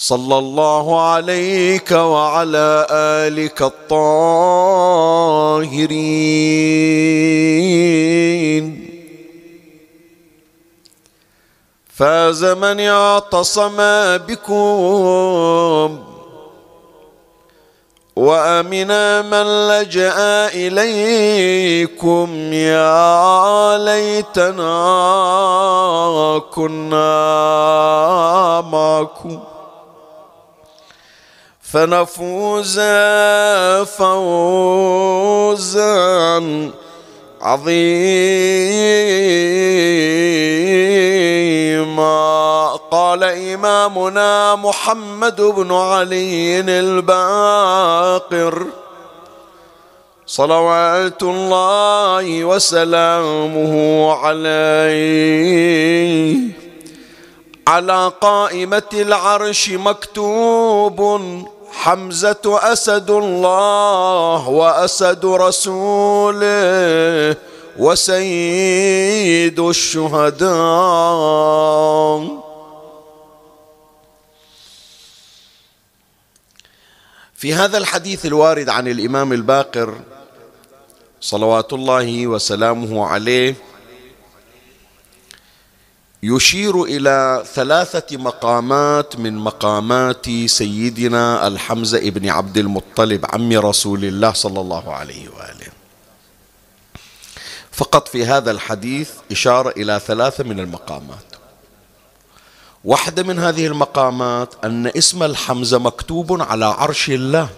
صلى الله عليك وعلى آلك الطاهرين. فاز من اعتصم بكم وامنا من لجأ إليكم. يا ليتنا كنا معكم. فنفوز فوزا عظيما. قال إمامنا محمد بن علي الباقر صلوات الله وسلامه عليه. على قائمة العرش مكتوب حمزة أسد الله وأسد رسوله وسيد الشهداء. في هذا الحديث الوارد عن الإمام الباقر صلوات الله وسلامه عليه يشير إلى ثلاثة مقامات من مقامات سيدنا الحمزة ابن عبد المطلب عم رسول الله صلى الله عليه وآله. فقط في هذا الحديث إشارة إلى ثلاثة من المقامات. واحدة من هذه المقامات أن اسم الحمزة مكتوب على عرش الله.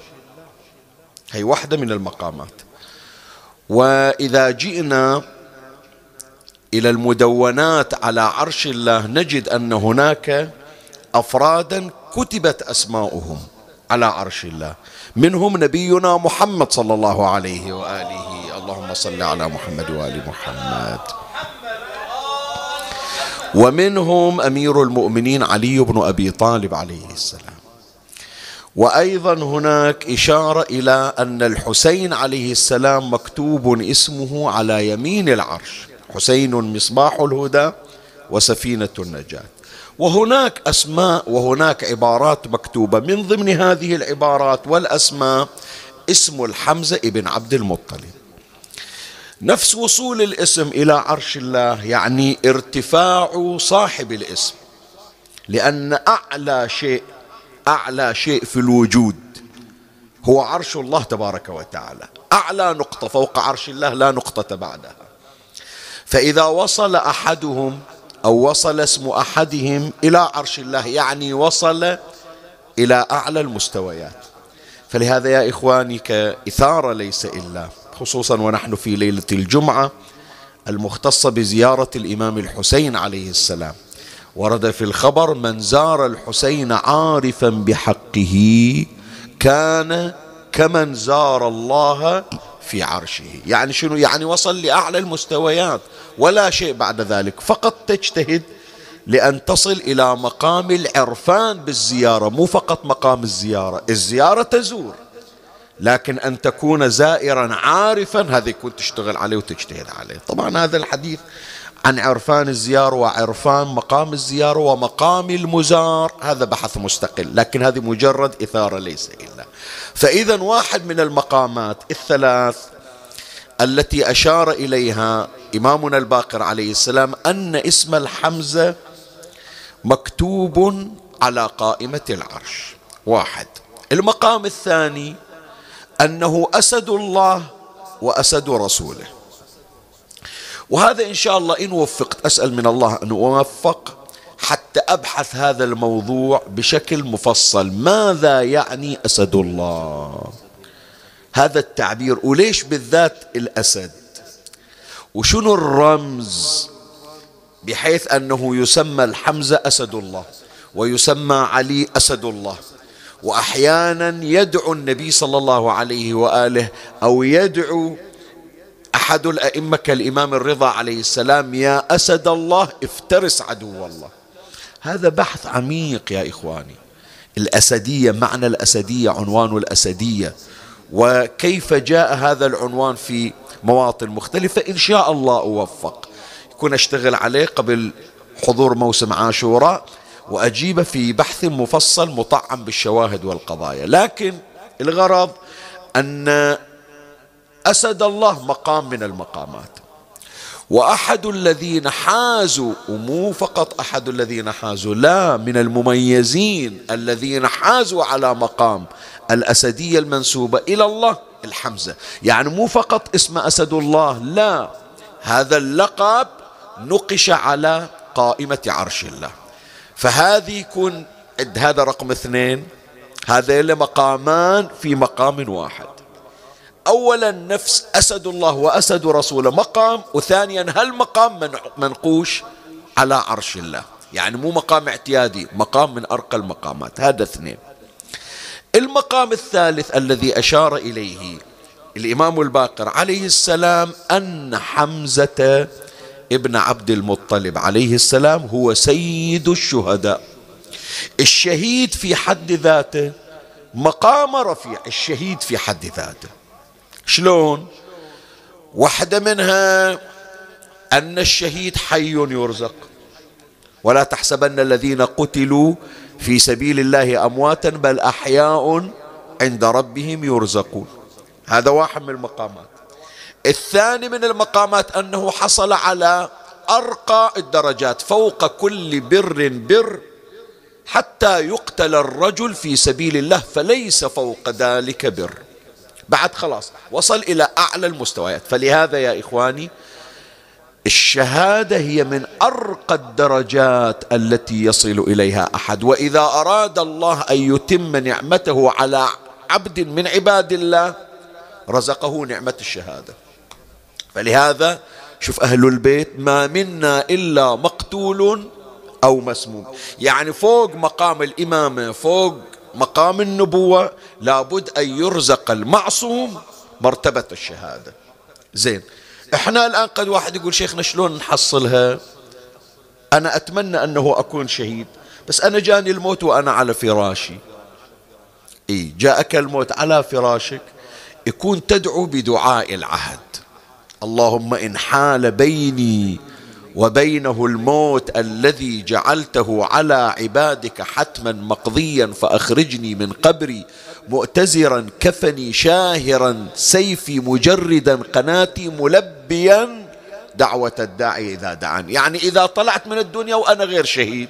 هي واحدة من المقامات. وإذا جئنا إلى المدونات على عرش الله نجد أن هناك أفرادا كتبت أسماؤهم على عرش الله. منهم نبينا محمد صلى الله عليه وآله. اللهم صل على محمد وآل محمد. ومنهم أمير المؤمنين علي بن أبي طالب عليه السلام. وأيضا هناك إشارة إلى أن الحسين عليه السلام مكتوب اسمه على يمين العرش. حسين مصباح الهدى وسفينة النجاة. وهناك أسماء وهناك عبارات مكتوبة. من ضمن هذه العبارات والأسماء اسم الحمزة ابن عبد المطلب. نفس وصول الاسم إلى عرش الله يعني ارتفاع صاحب الاسم. لأن أعلى شيء أعلى شيء في الوجود هو عرش الله تبارك وتعالى. أعلى نقطة فوق عرش الله لا نقطة بعدها. فإذا وصل أحدهم أو وصل اسم أحدهم إلى عرش الله يعني وصل إلى أعلى المستويات. فلهذا يا إخواني كإثارة ليس إلا خصوصا ونحن في ليلة الجمعة المختصة بزيارة الإمام الحسين عليه السلام. ورد في الخبر من زار الحسين عارفا بحقه كان كمن زار الله في عرشه. يعني شنو؟ يعني وصل لأعلى المستويات. ولا شيء بعد ذلك. فقط تجتهد لأن تصل إلى مقام العرفان بالزيارة. مو فقط مقام الزيارة. الزيارة تزور. لكن أن تكون زائرا عارفا هذا يكون تشتغل عليه وتجتهد عليه. طبعا هذا الحديث عن عرفان الزيارة وعرفان مقام الزيارة ومقام المزار هذا بحث مستقل. لكن هذه مجرد إثارة ليس إلا فإذا واحد من المقامات الثلاث التي أشار إليها إمامنا الباقر عليه السلام أن اسم الحمزة مكتوب على قائمة العرش. واحد. المقام الثاني أنه أسد الله وأسد رسوله. وهذا إن شاء الله إن وفقت أسأل من الله أن أوفق حتى أبحث هذا الموضوع بشكل مفصل. ماذا يعني أسد الله؟ هذا التعبير. وليش بالذات الأسد؟ وشنو الرمز بحيث أنه يسمى الحمزة أسد الله ويسمى علي أسد الله؟ وأحيانا يدعو النبي صلى الله عليه وآله أو يدعو أحد الأئمة كالإمام الرضا عليه السلام يا أسد الله افترس عدو الله. هذا بحث عميق يا إخواني. الأسدية معنى الأسدية عنوان الأسدية. وكيف جاء هذا العنوان في مواطن مختلفة؟ إن شاء الله أوفق. يكون أشتغل عليه قبل حضور موسم عاشوراء وأجيب في بحث مفصل مطعم بالشواهد والقضايا. لكن الغرض أن أسد الله مقام من المقامات. وأحد الذين حازوا ومو فقط أحد الذين حازوا لا من المميزين الذين حازوا على مقام الأسدية المنسوبة إلى الله الحمزة. يعني مو فقط اسم أسد الله لا. هذا اللقب نقش على قائمة عرش الله. فهذه يكون هذا رقم اثنين هذين مقامان في مقام واحد. أولا نفس أسد الله وأسد رسوله مقام وثانيا هالمقام منقوش؟ على عرش الله. يعني مو مقام اعتيادي مقام من أرقى المقامات. هذا اثنين. المقام الثالث الذي أشار إليه الإمام الباقر عليه السلام أن حمزة ابن عبد المطلب عليه السلام هو سيد الشهداء. الشهيد في حد ذاته مقام رفيع الشهيد في حد ذاته. شلون؟ واحدة منها أن الشهيد حي يرزق. ولا تحسبن الذين قتلوا في سبيل الله أمواتا بل أحياء عند ربهم يرزقون. هذا واحد من المقامات. الثاني من المقامات أنه حصل على أرقى الدرجات فوق كل بر بر حتى يقتل الرجل في سبيل الله فليس فوق ذلك بر. بعد خلاص وصل إلى أعلى المستويات. فلهذا يا إخواني الشهادة هي من أرقى الدرجات التي يصل إليها أحد. وإذا أراد الله أن يتم نعمته على عبد من عباد الله رزقه نعمة الشهادة. فلهذا شوف أهل البيت ما منا إلا مقتول أو مسموم. يعني فوق مقام الامامه فوق مقام النبوة لابد أن يرزق المعصوم مرتبة الشهادة. زين إحنا الآن قد واحد يقول شيخنا شلون نحصلها؟ أنا أتمنى أنه أكون شهيد بس أنا جاني الموت وأنا على فراشي. إيه جاءك الموت على فراشك يكون تدعو بدعاء العهد. اللهم إن حال بيني وبينه الموت الذي جعلته على عبادك حتما مقضيا فأخرجني من قبري مؤتزرا كفني شاهرا سيفي مجردا قناتي ملبيا. دعوة الداعي إذا دعاني يعني إذا طلعت من الدنيا وأنا غير شهيد.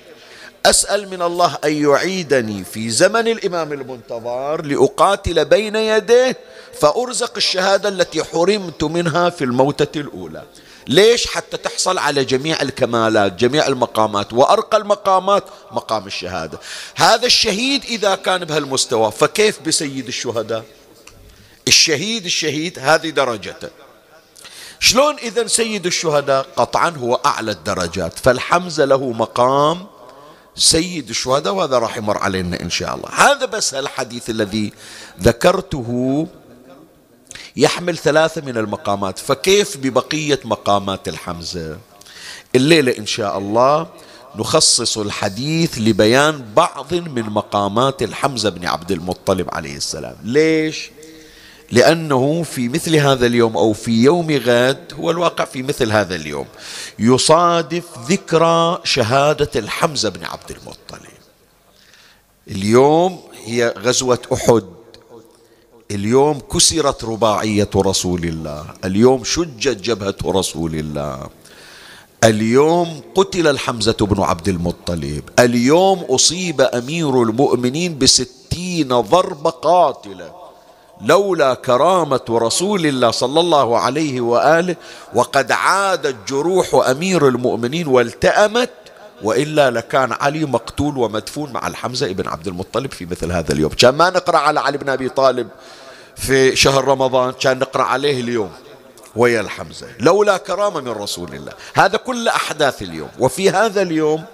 أسأل من الله أن يعيدني في زمن الإمام المنتظر لأقاتل بين يديه فأرزق الشهادة التي حرمت منها في الموتة الأولى. ليش حتى تحصل على جميع الكمالات جميع المقامات؟ وأرقى المقامات مقام الشهادة. هذا الشهيد إذا كان بهالمستوى فكيف بسيد الشهداء؟ الشهيد الشهيد هذه درجته. شلون إذا سيد الشهداء؟ قطعا هو أعلى الدرجات فالحمزة له مقام سيد الشهداء وهذا راح يمر علينا إن شاء الله. هذا بس الحديث الذي ذكرته يحمل ثلاثة من المقامات. فكيف ببقية مقامات الحمزة؟ الليلة إن شاء الله نخصص الحديث لبيان بعض من مقامات الحمزة بن عبد المطلب عليه السلام. ليش؟ لأنه في مثل هذا اليوم أو في يوم غد هو الواقع في مثل هذا اليوم. يصادف ذكرى شهادة الحمزة بن عبد المطلب. اليوم هي غزوة أحد. اليوم كسرت رباعية رسول الله اليوم شجت جبهة رسول الله اليوم قتل الحمزة بن عبد المطلب اليوم أصيب أمير المؤمنين بست ستين ضربة قاتلة لولا كرامة رسول الله صلى الله عليه وآله وقد عادت جروح أمير المؤمنين والتأمت وإلا لكان علي مقتول ومدفون مع الحمزة ابن عبد المطلب في مثل هذا اليوم. كان ما نقرأ على علي بن أبي طالب في شهر رمضان كان نقرأ عليه اليوم ويا الحمزة. لولا كرامة من رسول الله. هذا كل أحداث اليوم. وفي هذا اليوم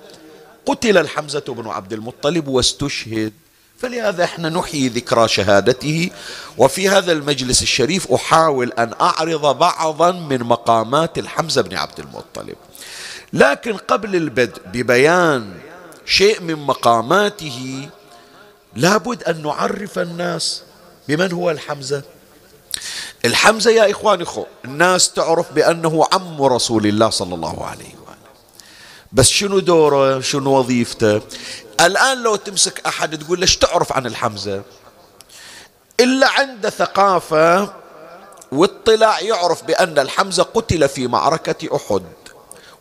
قتل الحمزة بن عبد المطلب واستشهد. فلهذا إحنا نحيي ذكرى شهادته. وفي هذا المجلس الشريف أحاول أن أعرض بعضا من مقامات الحمزة بن عبد المطلب. لكن قبل البدء ببيان شيء من مقاماته لابد أن نعرف الناس بمن هو الحمزة. الحمزة يا إخواني خو الناس تعرف بأنه عم رسول الله صلى الله عليه وآله. بس شنو دوره؟ شنو وظيفته؟ الآن لو تمسك أحد تقول ليش تعرف عن الحمزة؟ إلا عنده ثقافة واطلاع يعرف بأن الحمزة قتل في معركة أحد.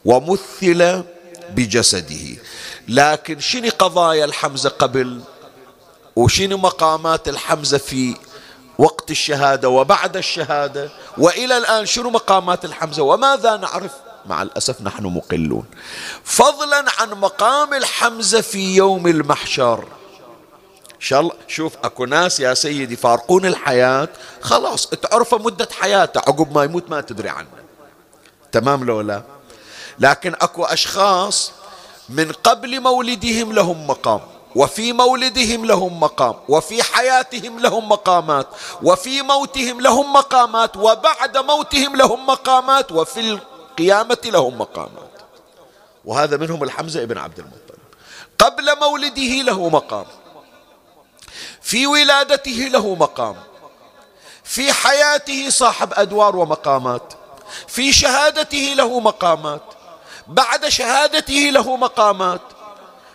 ومثل بجسده. لكن شنو قضايا الحمزة قبل؟ وشنو مقامات الحمزة في وقت الشهادة وبعد الشهادة؟ وإلى الآن شنو مقامات الحمزة؟ وماذا نعرف؟ مع الأسف نحن مقلون. فضلا عن مقام الحمزة في يوم المحشر. شاء الله شوف أكو ناس يا سيدي فارقون الحياة. خلاص تعرف مدة حياته عقب ما يموت ما تدري عنه تمام لو لا؟ لكن أكو أشخاص من قبل مولدهم لهم مقام وفي مولدهم لهم مقام وفي حياتهم لهم مقامات وفي موتهم لهم مقامات وبعد موتهم لهم مقامات وفي القيامة لهم مقامات. وهذا منهم الحمزة ابن عبد المطلب. قبل مولده له مقام. في ولادته له مقام. في حياته صاحب أدوار ومقامات. في شهادته له مقامات. بعد شهادته له مقامات.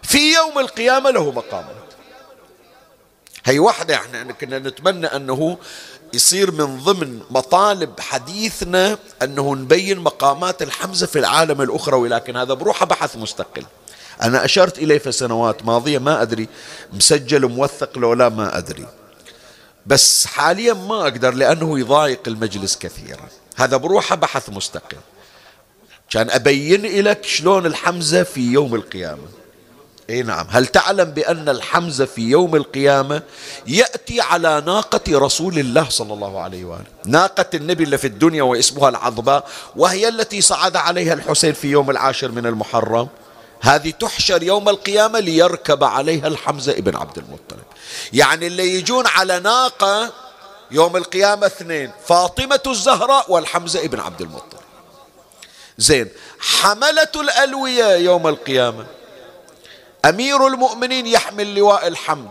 في يوم القيامة له مقامات. هي واحدة إحنا كنا نتمنى أنه يصير من ضمن مطالب حديثنا أنه نبين مقامات الحمزة في العالم الأخروي لكن هذا بروحه بحث مستقل. أنا أشرت إليه في سنوات ماضية ما أدري مسجل موثق لو لا ما أدري. بس حاليا ما أقدر لأنه يضايق المجلس كثيرا. هذا بروحه بحث مستقل. كان أبين لك شلون الحمزة في يوم القيامة. اي نعم. هل تعلم بأن الحمزة في يوم القيامة يأتي على ناقة رسول الله صلى الله عليه وآله؟ ناقة النبي اللي في الدنيا واسمها العظباء وهي التي صعد عليها الحسين في يوم العاشر من المحرم. هذه تحشر يوم القيامة ليركب عليها الحمزة ابن عبد المطلب. يعني اللي يجون على ناقة يوم القيامة اثنين فاطمة الزهراء والحمزة ابن عبد المطلب. زين. حملة الألوية يوم القيامة. أمير المؤمنين يحمل لواء الحمد.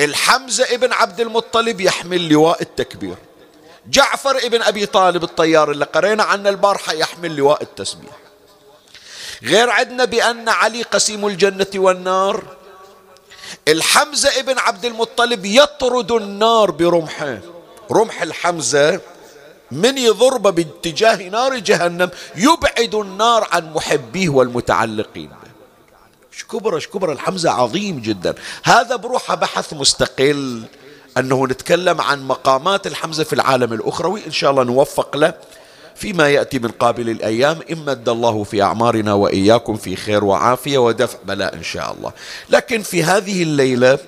الحمزة ابن عبد المطلب يحمل لواء التكبير. جعفر ابن أبي طالب الطيار اللي قرينا عنه البارحة يحمل لواء التسبيح. غير عندنا بأن علي قسيم الجنة والنار. الحمزة ابن عبد المطلب يطرد النار برمحه. رمح الحمزة من يضرب باتجاه نار جهنم يبعد النار عن محبيه والمتعلقين شكبر شكبر الحمزة عظيم جدا. هذا بروحه بحث مستقل. أنه نتكلم عن مقامات الحمزة في العالم الأخروي إن شاء الله نوفق له فيما يأتي من قابل الأيام. إن مد الله في أعمارنا وإياكم في خير وعافية ودفع بلاء إن شاء الله. لكن في هذه الليلة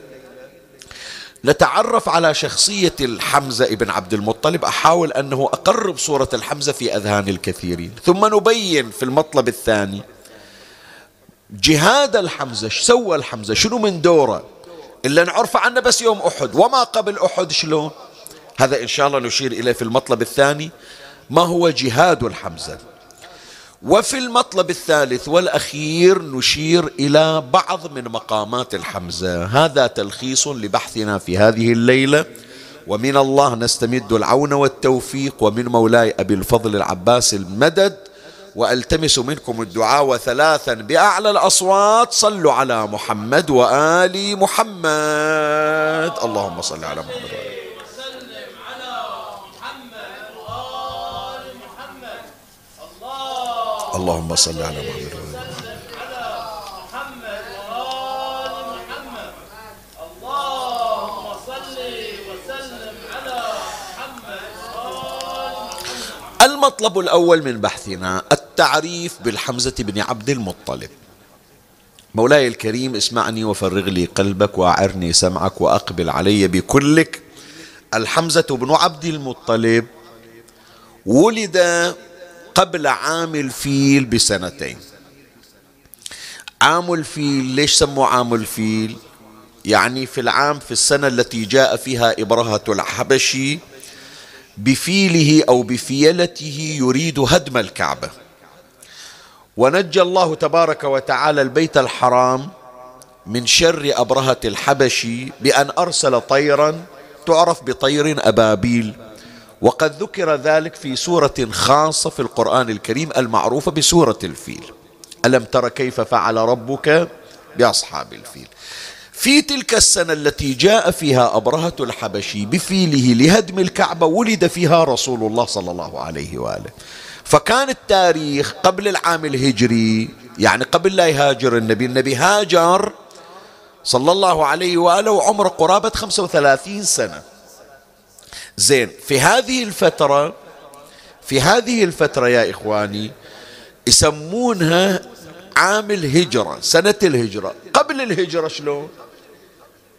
نتعرف على شخصية الحمزة ابن عبد المطلب. أحاول أنه أقرب صورة الحمزة في أذهان الكثيرين. ثم نبين في المطلب الثاني جهاد الحمزة. سوى الحمزة؟ شنو من دوره؟ إلا نعرف عنه بس يوم أحد. وما قبل أحد شلون؟ هذا إن شاء الله نشير إليه في المطلب الثاني. ما هو جهاد الحمزة؟ وفي المطلب الثالث والأخير نشير إلى بعض من مقامات الحمزة. هذا تلخيص لبحثنا في هذه الليلة. ومن الله نستمد العون والتوفيق. ومن مولاي أبي الفضل العباس المدد. وألتمس منكم الدعاء وثلاثا بأعلى الأصوات. صلوا على محمد وآل محمد. اللهم صل على محمد وآل اللهم صل على محمد وعلى محمد. المطلب الأول من بحثنا التعريف بالحمزة بن عبد المطلب. مولاي الكريم اسمعني وفرغ لي قلبك وأعرني سمعك وأقبل علي بكلك. الحمزة بن عبد المطلب ولد قبل عام الفيل بسنتين. عام الفيل ليش سموه عام الفيل؟ يعني في العام في السنة التي جاء فيها إبرهة الحبشي بفيله أو بفيلته يريد هدم الكعبة. ونجى الله تبارك وتعالى البيت الحرام من شر أبرهة الحبشي بأن أرسل طيرا تعرف بطير أبابيل؟ وقد ذكر ذلك في سورة خاصة في القرآن الكريم المعروفة بسورة الفيل. ألم تر كيف فعل ربك بأصحاب الفيل؟ في تلك السنة التي جاء فيها أبرهة الحبشي بفيله لهدم الكعبة ولد فيها رسول الله صلى الله عليه وآله. فكان التاريخ قبل العام الهجري يعني قبل لا يهاجر النبي النبي هاجر صلى الله عليه وآله وعمره قرابة 35 سنة. زين. في هذه الفترة في هذه الفترة يا إخواني يسمونها عام الهجرة سنة الهجرة. قبل الهجرة شلون؟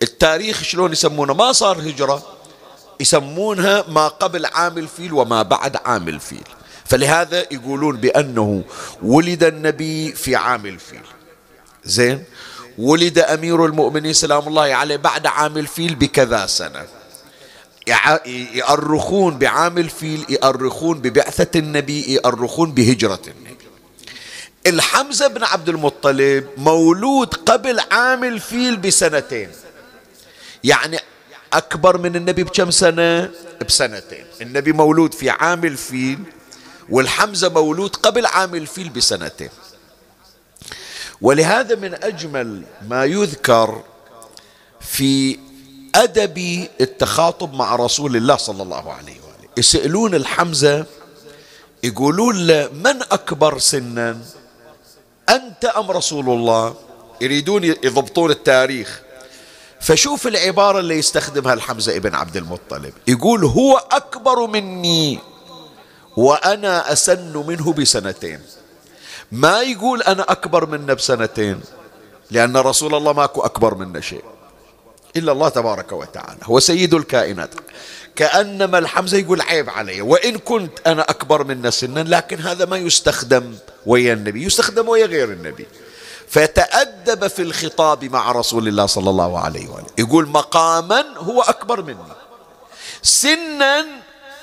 التاريخ شلون يسمونه؟ ما صار هجرة يسمونها ما قبل عام الفيل وما بعد عام الفيل. فلهذا يقولون بأنه ولد النبي في عام الفيل. زين؟ ولد أمير المؤمنين سلام الله عليه بعد عام الفيل بكذا سنة. يؤرخون بعام الفيل يؤرخون ببعثة النبي يؤرخون بهجرة. النبي الحمزة بن عبد المطلب مولود قبل عام الفيل بسنتين. يعني أكبر من النبي بكم سنة؟ بسنتين. النبي مولود في عام الفيل والحمزة مولود قبل عام الفيل بسنتين. ولهذا من أجمل ما يذكر في أدب التخاطب مع رسول الله صلى الله عليه وآله. يسألون الحمزة يقولون له من أكبر سنا؟ أنت أم رسول الله؟ يريدون يضبطون التاريخ. فشوف العبارة اللي يستخدمها الحمزة ابن عبد المطلب. يقول هو أكبر مني وأنا أسن منه بسنتين. ما يقول أنا أكبر منه بسنتين. لأن رسول الله ماكو أكبر منه شيء. إلا الله تبارك وتعالى. هو سيد الكائنات. كأنما الحمزة يقول عيب علي. وإن كنت أنا أكبر منه سنا لكن هذا ما يستخدم ويا النبي يستخدم ويا غير النبي. فتأدب في الخطاب مع رسول الله صلى الله عليه وآله. يقول مقاما هو أكبر مني. سنا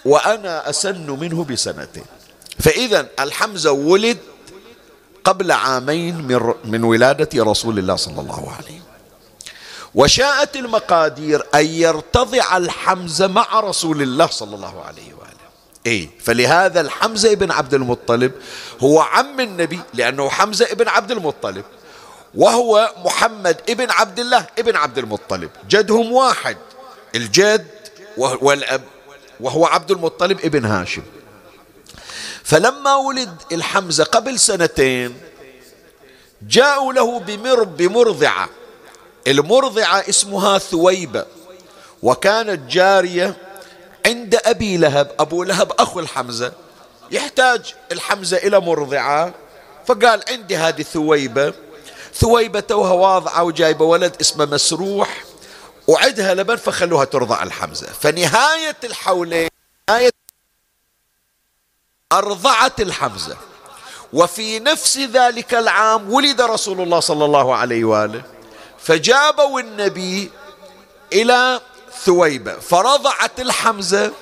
وأنا أسن منه بسنتين. فإذا الحمزة ولد قبل عامين من, من ولادة رسول الله صلى الله عليه وشاءت المقادير أن يرتضع الحمزة مع رسول الله صلى الله عليه وآله. إيه فلهذا الحمزة ابن عبد المطلب هو عم النبي لأنه حمزة ابن عبد المطلب وهو محمد ابن عبد الله ابن عبد المطلب. جدهم واحد الجد والأب وهو عبد المطلب ابن هاشم. فلما ولد الحمزة قبل سنتين جاءوا له بمر بمرضعة. المرضعة اسمها ثويبة وكانت جارية عند أبي لهب أبو لهب أخو الحمزة يحتاج الحمزة إلى مرضعة فقال عندي هذه ثويبة ثويبة توها واضعة وجايبة ولد اسمه مسروح وعدها لبن فخلوها ترضع الحمزة. فنهاية الحولين نهاية أرضعت الحمزة. وفي نفس ذلك العام ولد رسول الله صلى الله عليه وآله. فجابوا النبي إلى ثويبة فرضعت الحمزة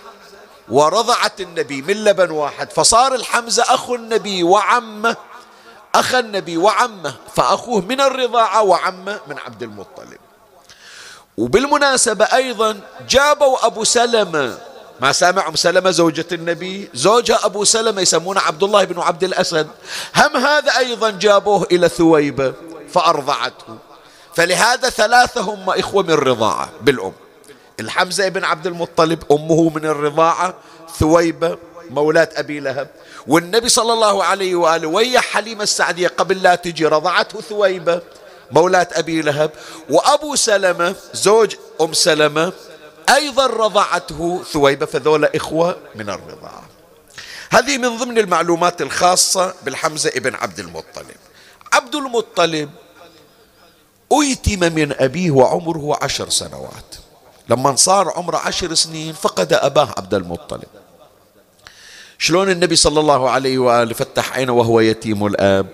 ورضعت النبي من لبن واحد فصار الحمزة أخو النبي وعمه أخ النبي وعمه فأخوه من الرضاعة وعمه من عبد المطلب. وبالمناسبة أيضا جابوا أبو سلمة ما سامع أم سلمة زوجة النبي؟ زوجها أبو سلمة يسمونه عبد الله بن عبد الأسد. هم هذا أيضا جابوه إلى ثويبة فأرضعته. فلهذا ثلاثة هم إخوة من الرضاعة بالأم. الحمزة بن عبد المطلب أمه من الرضاعة ثويبة مولاة أبي لهب. والنبي صلى الله عليه وآله ويا حليمة السعدية قبل لا تجي رضعته ثويبة مولاة أبي لهب. وأبو سلمة زوج أم سلمة أيضا رضعته ثويبة فذولا إخوة من الرضاعة. هذه من ضمن المعلومات الخاصة بالحمزة ابن عبد المطلب. عبد المطلب أيتم من أبيه وعمره عشر سنوات. لما صار عمره عشر سنين فقد أباه عبد المطلب. شلون النبي صلى الله عليه وآله فتح عينه وهو يتيم الآب؟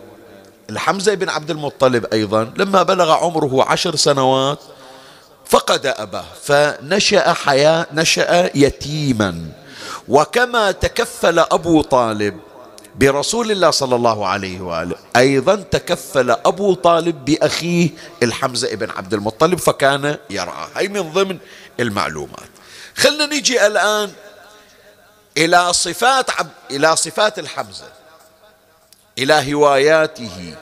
الحمزة بن عبد المطلب أيضا لما بلغ عمره عشر سنوات فقد أباه فنشأ حياة نشأ يتيما. وكما تكفل أبو طالب برسول الله صلى الله عليه وآله. أيضا تكفل أبو طالب بأخيه الحمزة بن عبد المطلب فكان يرعاه هي من ضمن المعلومات. خلنا نجي الآن إلى صفات عب... إلى صفات الحمزة إلى هواياته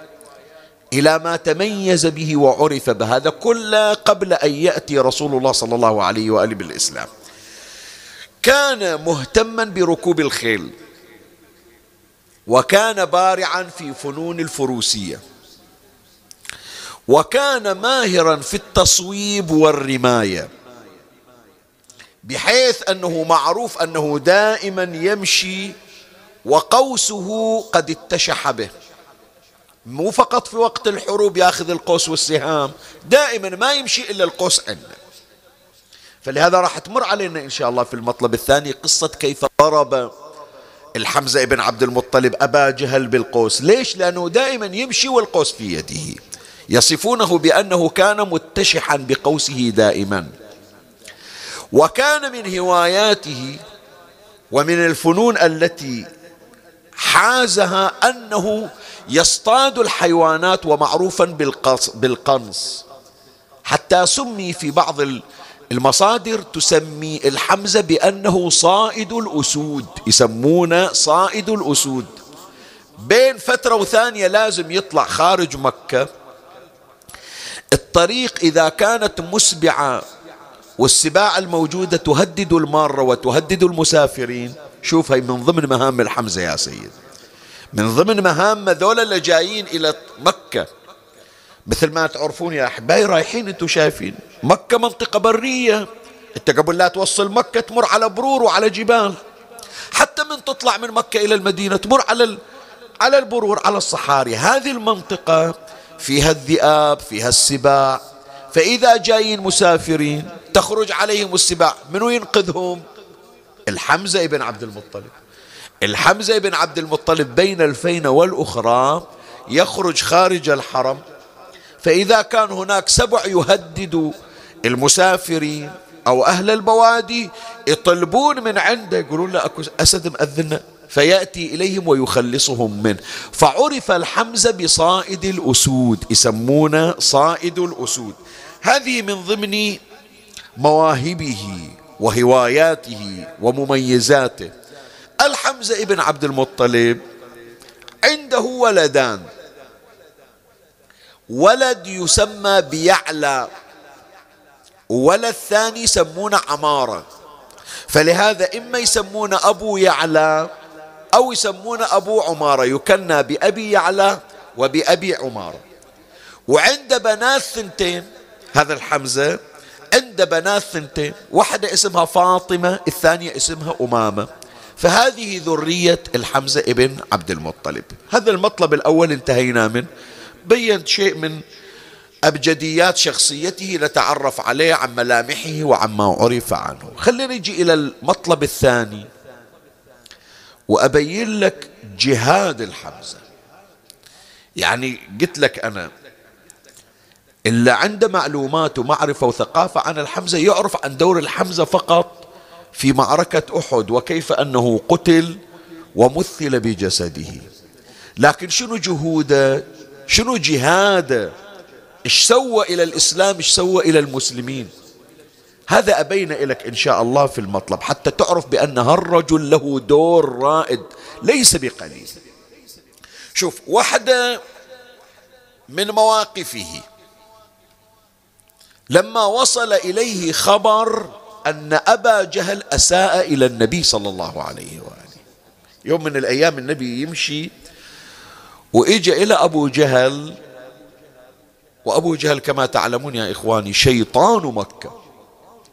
إلى ما تميز به وعرف بهذا كله قبل أن يأتي رسول الله صلى الله عليه وآله بالإسلام. كان مهتما بركوب الخيل. وكان بارعا في فنون الفروسية. وكان ماهرا في التصويب والرماية بحيث أنه معروف أنه دائما يمشي وقوسه قد اتشح به. مو فقط في وقت الحروب ياخذ القوس والسهام دائما ما يمشي إلا القوس عنده. فلهذا راح تمر علينا إن شاء الله في المطلب الثاني قصة كيف ضرب الحمزة ابن عبد المطلب أبا جهل بالقوس. ليش؟ لأنه دائما يمشي والقوس في يده. يصفونه بأنه كان متشحا بقوسه دائما. وكان من هواياته ومن الفنون التي حازها أنه يصطاد الحيوانات ومعروفا بالقنص. حتى سمي في بعض المصادر تسمي الحمزة بأنه صائد الأسود يسمونه صائد الأسود. بين فترة وثانية لازم يطلع خارج مكة. الطريق إذا كانت مسبعة والسباع الموجودة تهدد المارة وتهدد المسافرين. شوف هي من ضمن مهام الحمزة يا سيد. من ضمن مهام ذولا اللي جايين إلى مكة. مثل ما تعرفون يا أحبائي رايحين أنتم شايفين مكة منطقة برية. أنت قبل لا توصل مكة تمر على برور وعلى جبال. حتى من تطلع من مكة إلى المدينة تمر على على البرور على الصحاري. هذه المنطقة فيها الذئاب فيها السباع. فإذا جايين مسافرين تخرج عليهم السباع منو ينقذهم؟ الحمزة ابن عبد المطلب. الحمزة ابن عبد المطلب بين الفينة والأخرى يخرج خارج الحرم. فإذا كان هناك سبع يهدد المسافرين أو أهل البوادي يطلبون من عنده يقولون له أكو أسد مأذنة فيأتي إليهم ويخلصهم منه فعرف الحمزة بصائد الأسود يسمونه صائد الأسود. هذه من ضمن مواهبه وهواياته ومميزاته. الحمزة ابن عبد المطلب عنده ولدان. ولد يسمى بيعلى ولد ثاني يسمونه عمارة. فلهذا إما يسمونه أبو يعلى أو يسمونه أبو عمارة يكنى بأبي يعلى وبأبي عمارة. وعنده بنات ثنتين هذا الحمزة عنده بنات ثنتين واحدة اسمها فاطمة الثانية اسمها أمامة. فهذه ذرية الحمزة ابن عبد المطلب. هذا المطلب الأول انتهينا منه. بينت شيء من أبجديات شخصيته نتعرف عليه عن ملامحه وعما عرف عنه. خلينا نجي إلى المطلب الثاني وأبين لك جهاد الحمزة. يعني قلت لك أنا إلا عنده معلومات ومعرفة وثقافة عن الحمزة يعرف عن دور الحمزة فقط في معركة أحد وكيف أنه قتل ومثل بجسده. لكن شنو جهوده؟ شنو جهاده إيش سوى إلى الإسلام؟ إيش سوى إلى المسلمين؟ هذا أبين لك إن شاء الله في المطلب حتى تعرف بأن هالرجل له دور رائد ليس بقليل. شوف واحدة من مواقفه. لما وصل إليه خبر أن أبا جهل أساء إلى النبي صلى الله عليه وآله. يوم من الأيام النبي يمشي وإجا إلى أبو جهل وأبو جهل كما تعلمون يا إخواني شيطان مكة.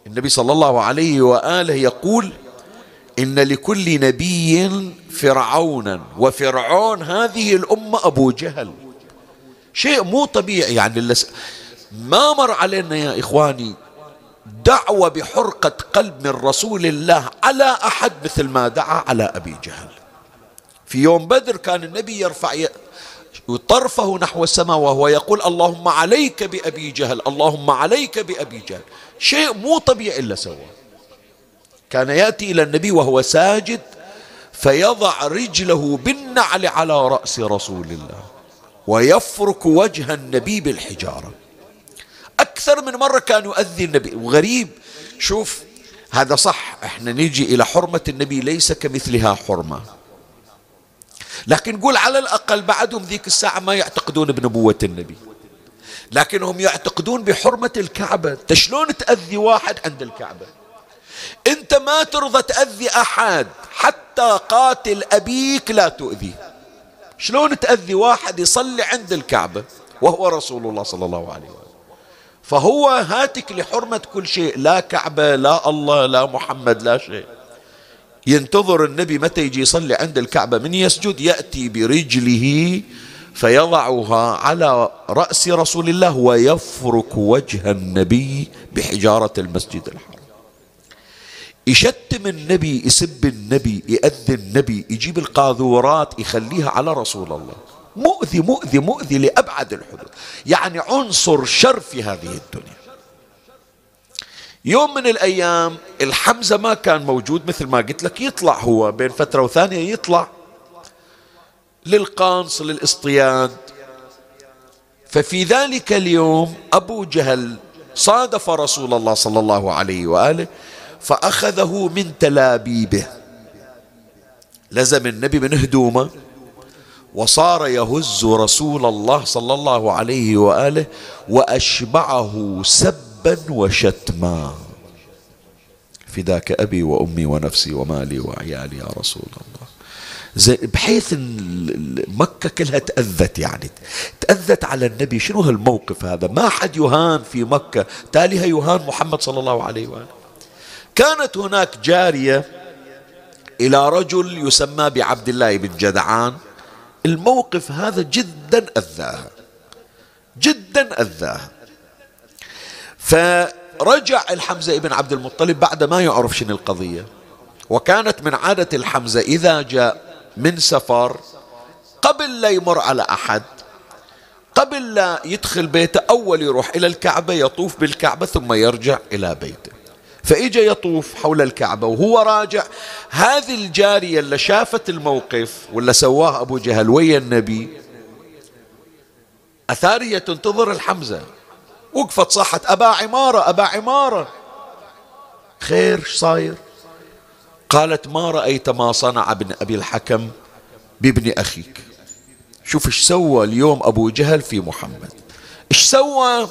النبي صلى الله عليه وآله يقول إن لكل نبي فرعونا وفرعون هذه الأمة أبو جهل. شيء مو طبيعي يعني ما مر علينا يا إخواني دعوة بحرقة قلب من رسول الله على أحد مثل ما دعا على أبي جهل. في يوم بدر كان النبي يرفع طرفه نحو السماء وهو يقول اللهم عليك بأبي جهل اللهم عليك بأبي جهل. شيء مو طبيعي إلا سواه. كان يأتي إلى النبي وهو ساجد فيضع رجله بالنعل على رأس رسول الله ويفرك وجه النبي بالحجارة. أكثر من مرة كان يؤذي النبي. وغريب شوف هذا صح إحنا نيجي إلى حرمة النبي ليس كمثلها حرمة. لكن نقول على الأقل بعدهم ذيك الساعة ما يعتقدون بنبوة النبي. لكنهم يعتقدون بحرمة الكعبة. شلون تأذي واحد عند الكعبة؟ أنت ما ترضى تأذي أحد حتى قاتل أبيك لا تؤذيه. شلون تأذي واحد يصلي عند الكعبة وهو رسول الله صلى الله عليه وسلم؟ فهو هاتك لحرمة كل شيء. لا كعبة لا الله لا محمد لا شيء. ينتظر النبي متى يجي يصلي عند الكعبة من يسجد يأتي برجله فيضعها على رأس رسول الله ويفرك وجه النبي بحجارة المسجد الحرام. يشتم النبي يسب النبي يأذي النبي يجيب القاذورات يخليها على رسول الله. مؤذي مؤذي مؤذي لأبعد الحدود. يعني عنصر شر في هذه الدنيا. يوم من الأيام الحمزة ما كان موجود مثل ما قلت لك يطلع هو بين فترة وثانية يطلع للقانص للاصطياد. ففي ذلك اليوم أبو جهل صادف رسول الله صلى الله عليه وآله فأخذه من تلابيبه. لزم النبي من هدومه وصار يهز رسول الله صلى الله عليه وآله وأشبعه وشتما. فداك أبي وأمي ونفسي ومالي وعيالي يا رسول الله. زي بحيث مكة كلها تأذت يعني. تأذت على النبي. شنو هالموقف هذا؟ ما حد يهان في مكة. تاليها يهان محمد صلى الله عليه وآله. كانت هناك جارية إلى رجل يسمى بعبد الله بن جدعان. الموقف هذا جدا أذاها. جدا أذاها. فرجع الحمزة ابن عبد المطلب بعد ما يعرف شنو القضية. وكانت من عادة الحمزة إذا جاء من سفر قبل لا يمر على أحد قبل لا يدخل بيته أول يروح إلى الكعبة يطوف بالكعبة ثم يرجع إلى بيته. فإجا يطوف حول الكعبة وهو راجع. هذه الجارية اللي شافت الموقف ولا سواه أبو جهل ويا النبي؟ أثارية تنتظر الحمزة. وقفت صاحت أبا عمارة أبا عمارة. خير صاير؟ قالت ما رأيت ما صنع ابن أبي الحكم بابن أخيك. شوف إيش سوى اليوم أبو جهل في محمد. إيش سوى؟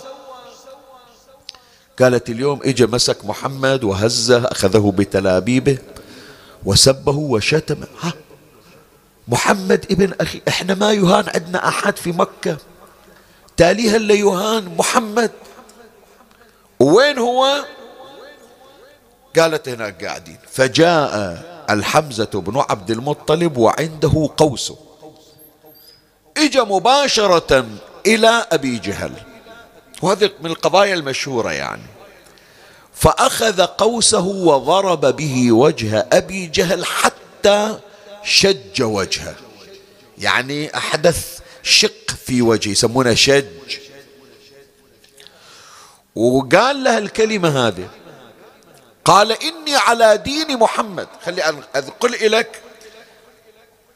قالت اليوم اجى مسك محمد وهزه أخذه بتلابيبه وسبه وشتمه. ها محمد ابن أخي إحنا ما يهان عندنا أحد في مكة. تاليها اللي يهان محمد. وين هو؟ قالت هناك قاعدين. فجاء الحمزة بن عبد المطلب وعنده قوسه اجى مباشرة إلى أبي جهل. وهذه من القضايا المشهورة يعني. فأخذ قوسه وضرب به وجه أبي جهل حتى شج وجهه. يعني أحدث شق في وجهه يسمونه شج. وقال له الكلمة هذه قال إني على دين محمد. خلي أقول لك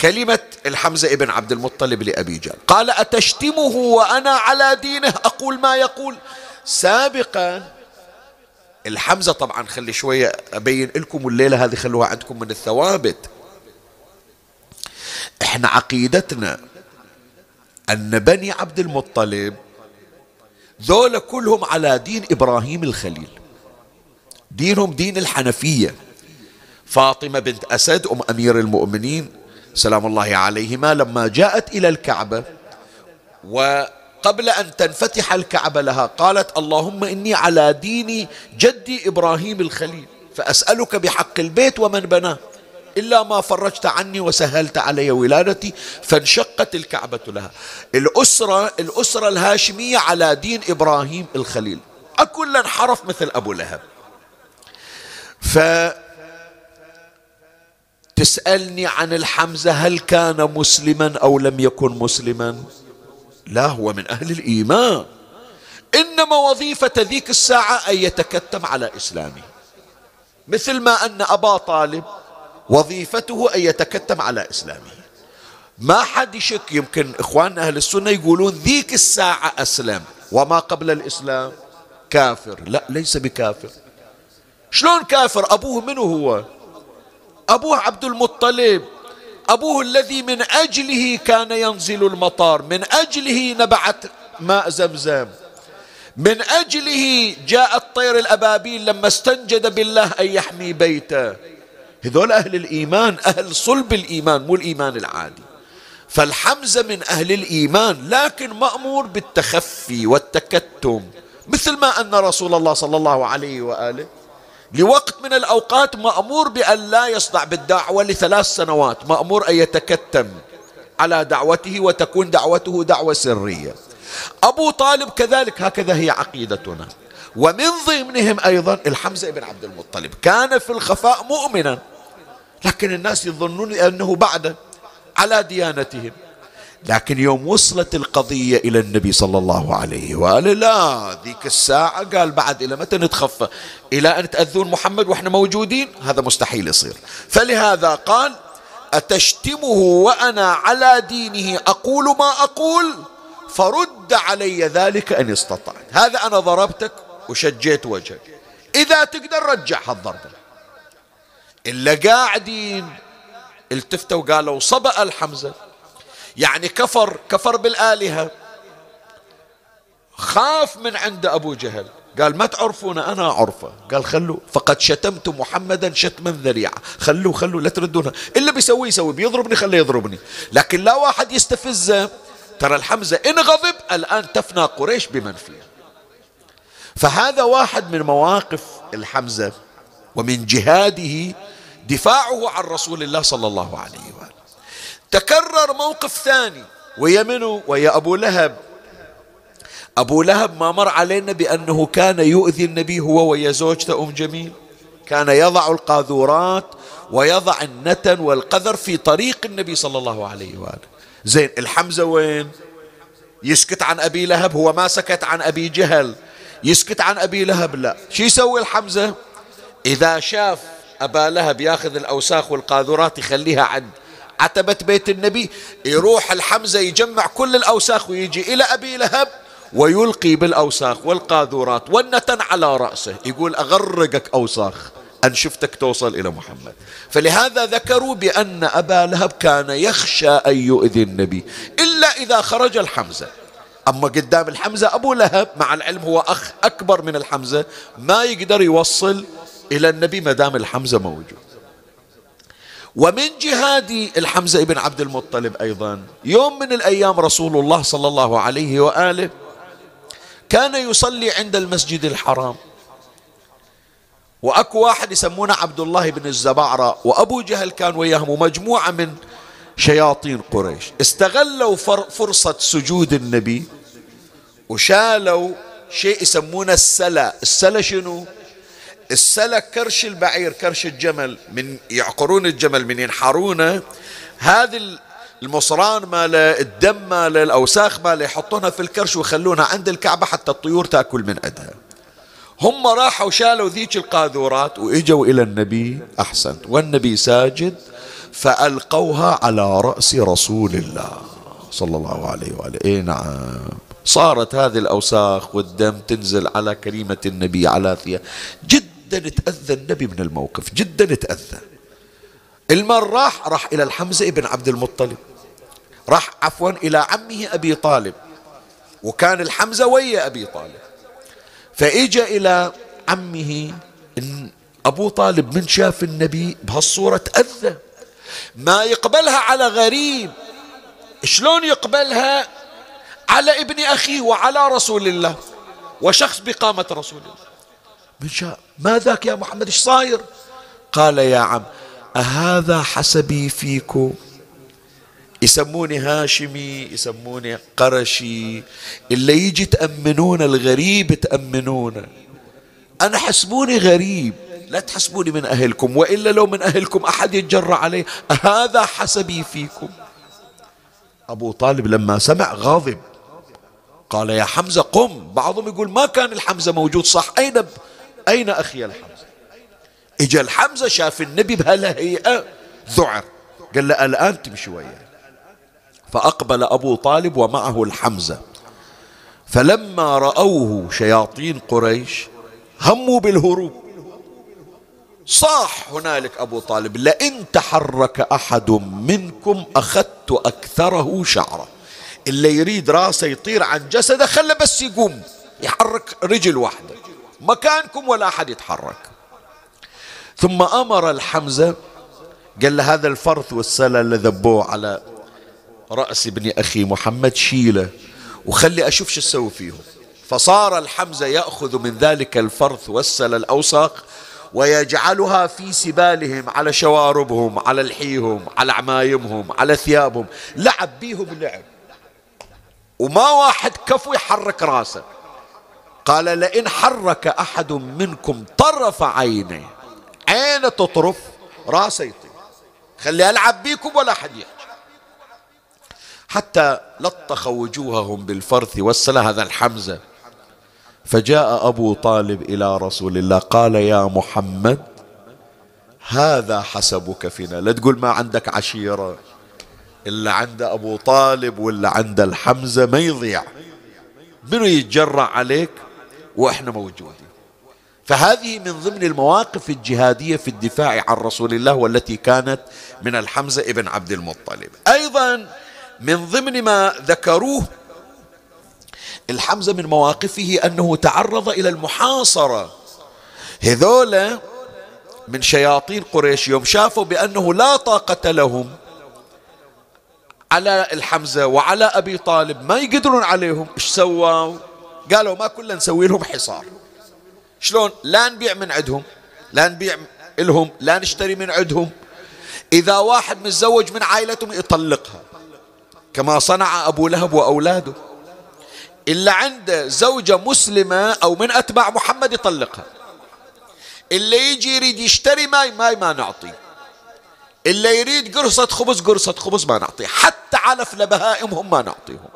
كلمة الحمزة ابن عبد المطلب لأبي جهل. قال أتشتمه وأنا على دينه؟ أقول ما يقول. سابقا الحمزة طبعا خلي شوية أبين لكم الليلة هذه خلوها عندكم من الثوابت. إحنا عقيدتنا أن بني عبد المطلب ذولا كلهم على دين إبراهيم الخليل. دينهم دين الحنفية. فاطمة بنت أسد أم أمير المؤمنين سلام الله عليهما لما جاءت إلى الكعبة وقبل أن تنفتح الكعبة لها قالت اللهم إني على دين جدي إبراهيم الخليل فأسألك بحق البيت ومن بناه. إلا ما فرجت عني وسهلت علي ولادتي فانشقت الكعبة لها. الأسرة الأسرة الهاشمية على دين إبراهيم الخليل. أكل انحرف مثل أبو لهب. ف تسألني عن الحمزة هل كان مسلما أو لم يكن مسلما؟ لا هو من أهل الإيمان. إنما وظيفة ذيك الساعة أن يتكتم على إسلامه. مثل ما أن أبا طالب وظيفته أن يتكتم على إسلامه. ما حد يشك يمكن إخواننا أهل السنة يقولون ذيك الساعة أسلم. وما قبل الإسلام؟ كافر. لا ليس بكافر. شلون كافر؟ أبوه منه هو؟ أبوه عبد المطلب. أبوه الذي من أجله كان ينزل المطار. من أجله نبعت ماء زمزم. من أجله جاء الطير الأبابيل لما استنجد بالله أن يحمي بيته. هذول أهل الإيمان أهل صلب الإيمان مو الإيمان العادي. فالحمزة من أهل الإيمان لكن مأمور بالتخفي والتكتم مثل ما أن رسول الله صلى الله عليه وآله لوقت من الأوقات مأمور بأن لا يصدع بالدعوة لثلاث سنوات مأمور أن يتكتم على دعوته وتكون دعوته دعوة سرية. أبو طالب كذلك هكذا هي عقيدتنا. ومن ضمنهم أيضا الحمزة بن عبد المطلب. كان في الخفاء مؤمنا لكن الناس يظنون أنه بعد على ديانتهم. لكن يوم وصلت القضية إلى النبي صلى الله عليه وآله لا ذيك الساعة قال بعد إلى متى نتخفى؟ إلى أن تأذون محمد وإحنا موجودين؟ هذا مستحيل يصير. فلهذا قال أتشتمه وأنا على دينه أقول ما أقول؟ فرد علي ذلك إن استطعت. هذا أنا ضربتك وشجيت وجهك. إذا تقدر رجع هالضربة إلا قاعدين التفتوا وقالوا صبأ الحمزة. يعني كفر كفر بالآلهة. خاف من عند أبو جهل. قال ما تعرفون أنا أعرفه. قال خلوا فقد شتمت محمدا شتما ذريعا خلوا خلوا لا تردونها إلا بيسوي يسوي بيضربني خليه يضربني. لكن لا واحد يستفزه. ترى الحمزة إن غضب الآن تفنى قريش بمن فيها فهذا واحد من مواقف الحمزة ومن جهاده دفاعه عن رسول الله صلى الله عليه وآله. تكرر موقف ثاني ويا منو ويا أبو لهب. أبو لهب ما مر علينا بأنه كان يؤذي النبي هو ويا زوجته أم جميل. كان يضع القاذورات ويضع النتن والقذر في طريق النبي صلى الله عليه وآله. زين الحمزة وين؟ يسكت عن أبي لهب هو ما سكت عن أبي جهل. يسكت عن أبي لهب لا. شو يسوي الحمزة؟ إذا شاف أبا لهب ياخذ الأوساخ والقاذورات يخليها عند عتبة بيت النبي يروح الحمزة يجمع كل الأوساخ ويجي إلى أبي لهب ويلقي بالأوساخ والقاذورات والنتن على رأسه. يقول أغرقك أوساخ أن شفتك توصل إلى محمد. فلهذا ذكروا بأن أبا لهب كان يخشى أن يؤذي النبي إلا إذا خرج الحمزة. أما قدام الحمزة أبو لهب مع العلم هو أخ أكبر من الحمزة ما يقدر يوصل إلى النبي ما دام الحمزة موجود. ومن جهاد الحمزة بن عبد المطلب أيضا يوم من الأيام رسول الله صلى الله عليه وآله كان يصلي عند المسجد الحرام. وأكو واحد يسمونه عبد الله بن الزبعرة وأبو جهل كان وياهم ومجموعة من شياطين قريش. استغلوا فرصة سجود النبي وشالوا شيء يسمونه السلا. السلا شنو؟ السلا كرش البعير كرش الجمل من يعقرون الجمل من ينحرونه. هذه المصران ماله الدم ماله الأوساخ ماله يحطونها في الكرش ويخلونها عند الكعبة حتى الطيور تأكل من عندها هم راحوا شالوا ذيك القاذورات وإجوا إلى النبي أحسنت. والنبي ساجد. فألقوها على رأس رسول الله صلى الله عليه وآله. اي نعم. صارت هذه الأوساخ والدم تنزل على كريمه النبي على ثياب. جدا تاذى النبي من الموقف جدا تاذى المر راح راح إلى الحمزة ابن عبد المطلب. راح عفوا إلى عمه أبي طالب. وكان الحمزة ويا أبي طالب. فإجا إلى عمه أبو طالب من شاف النبي بهالصورة تأذى. ما يقبلها على غريب. شلون يقبلها؟ على ابن أخيه وعلى رسول الله وشخص بقامة رسول الله. من شاء ما ذاك يا محمد؟ إيش صاير؟ قال يا عم أهذا حسبي فيكم؟ يسموني هاشمي يسموني قرشي. اللي يجي تأمنون الغريب تأمنونه. أنا حسبوني غريب. لا تحسبوني من أهلكم وإلا لو من أهلكم أحد يتجرى عليه هذا حسبي فيكم. أبو طالب لما سمع غاضب قال يا حمزة قم. بعضهم يقول ما كان الحمزة موجود صح. أين ب... أين أخي الحمزة؟ إجا الحمزة شاف النبي بهالهيئة ذعر. قال له الآن تمشي وياه. فأقبل أبو طالب ومعه الحمزة. فلما رأوه شياطين قريش هموا بالهروب. صاح هنالك أبو طالب لئن تحرك أحد منكم أخذت أكثره شعره اللي يريد راسه يطير عن جسده خله بس يقوم يحرك رجل واحدة. مكانكم ولا أحد يتحرك. ثم أمر الحمزة قال له هذا الفرث والسلة اللي ذبوه على رأس ابن أخي محمد شيلة وخلي أشوف شو تسوي فيهم. فصار الحمزة يأخذ من ذلك الفرث والسل الأوساق ويجعلها في سبالهم على شواربهم على لحيهم على عمايمهم على ثيابهم. لعب بيهم لعب. وما واحد كفو يحرك راسه. قال لئن حرك أحد منكم طرف عينه عينه تطرف راسه يطير. خلي ألعب بيكم ولا حد يحكي. حتى لطخ وجوههم بالفرث والسلا هذا الحمزة. فجاء أبو طالب إلى رسول الله قال يا محمد هذا حسبك فينا. لا تقول ما عندك عشيرة إلا عند أبو طالب ولا عند الحمزة ما يضيع. منو يتجرع عليك؟ وإحنا موجودين. فهذه من ضمن المواقف الجهادية في الدفاع عن رسول الله والتي كانت من الحمزة ابن عبد المطلب. أيضا من ضمن ما ذكروه الحمزة من مواقفه أنه تعرض إلى المحاصرة. هذولا من شياطين قريش يوم شافوا بأنه لا طاقة لهم على الحمزة وعلى أبي طالب ما يقدرون عليهم. إيش سووا؟ قالوا ماكو نسوي لهم حصار. شلون؟ لا نبيع من عندهم لا نبيع لهم لا نشتري من عندهم. إذا واحد متزوج من عائلتهم يطلقها كما صنع أبو لهب وأولاده. إلا عنده زوجة مسلمة أو من أتباع محمد يطلقها. اللي يجي يريد يشتري ماي ماي ما نعطيه اللي يريد قرصة خبز قرصة خبز ما نعطيه حتى علف لبهائمهم ما نعطيهم.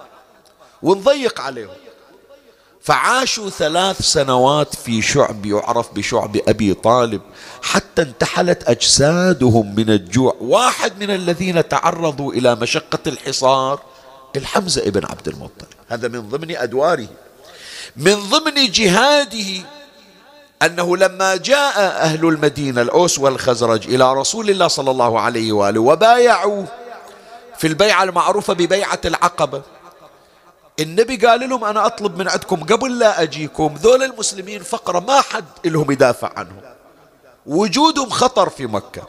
ونضيق عليهم. فعاشوا ثلاث سنوات في شعب يعرف بشعب أبي طالب. حتى انتحلت أجسادهم من الجوع. واحد من الذين تعرضوا إلى مشقة الحصار الحمزة ابن عبد المطلب. هذا من ضمن أدواره. من ضمن جهاده أنه لما جاء أهل المدينة الأوس والخزرج إلى رسول الله صلى الله عليه وآله وبايعوا في البيعة المعروفة ببيعة العقبة النبي قال لهم أنا أطلب من عندكم قبل لا أجيكم ذول المسلمين فقرة ما حد لهم يدافع عنهم. وجودهم خطر في مكة.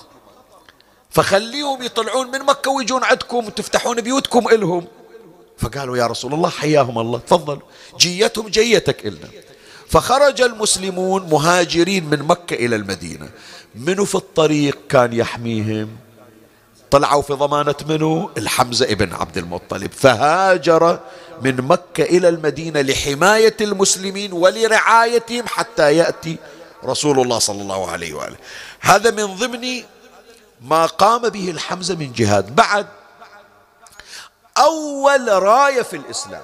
فخليهم يطلعون من مكة ويجون عندكم وتفتحون بيوتكم إلهم. فقالوا يا رسول الله حياهم الله تفضل. جيتهم جيتك إلنا. فخرج المسلمون مهاجرين من مكة إلى المدينة. منو في الطريق كان يحميهم؟ طلعوا في ضمانة منو؟ الحمزة ابن عبد المطلب. فهاجر من مكة إلى المدينة لحماية المسلمين ولرعايتهم حتى يأتي رسول الله صلى الله عليه وآله. هذا من ضمن ما قام به الحمزة من جهاد. بعد أول راية في الإسلام.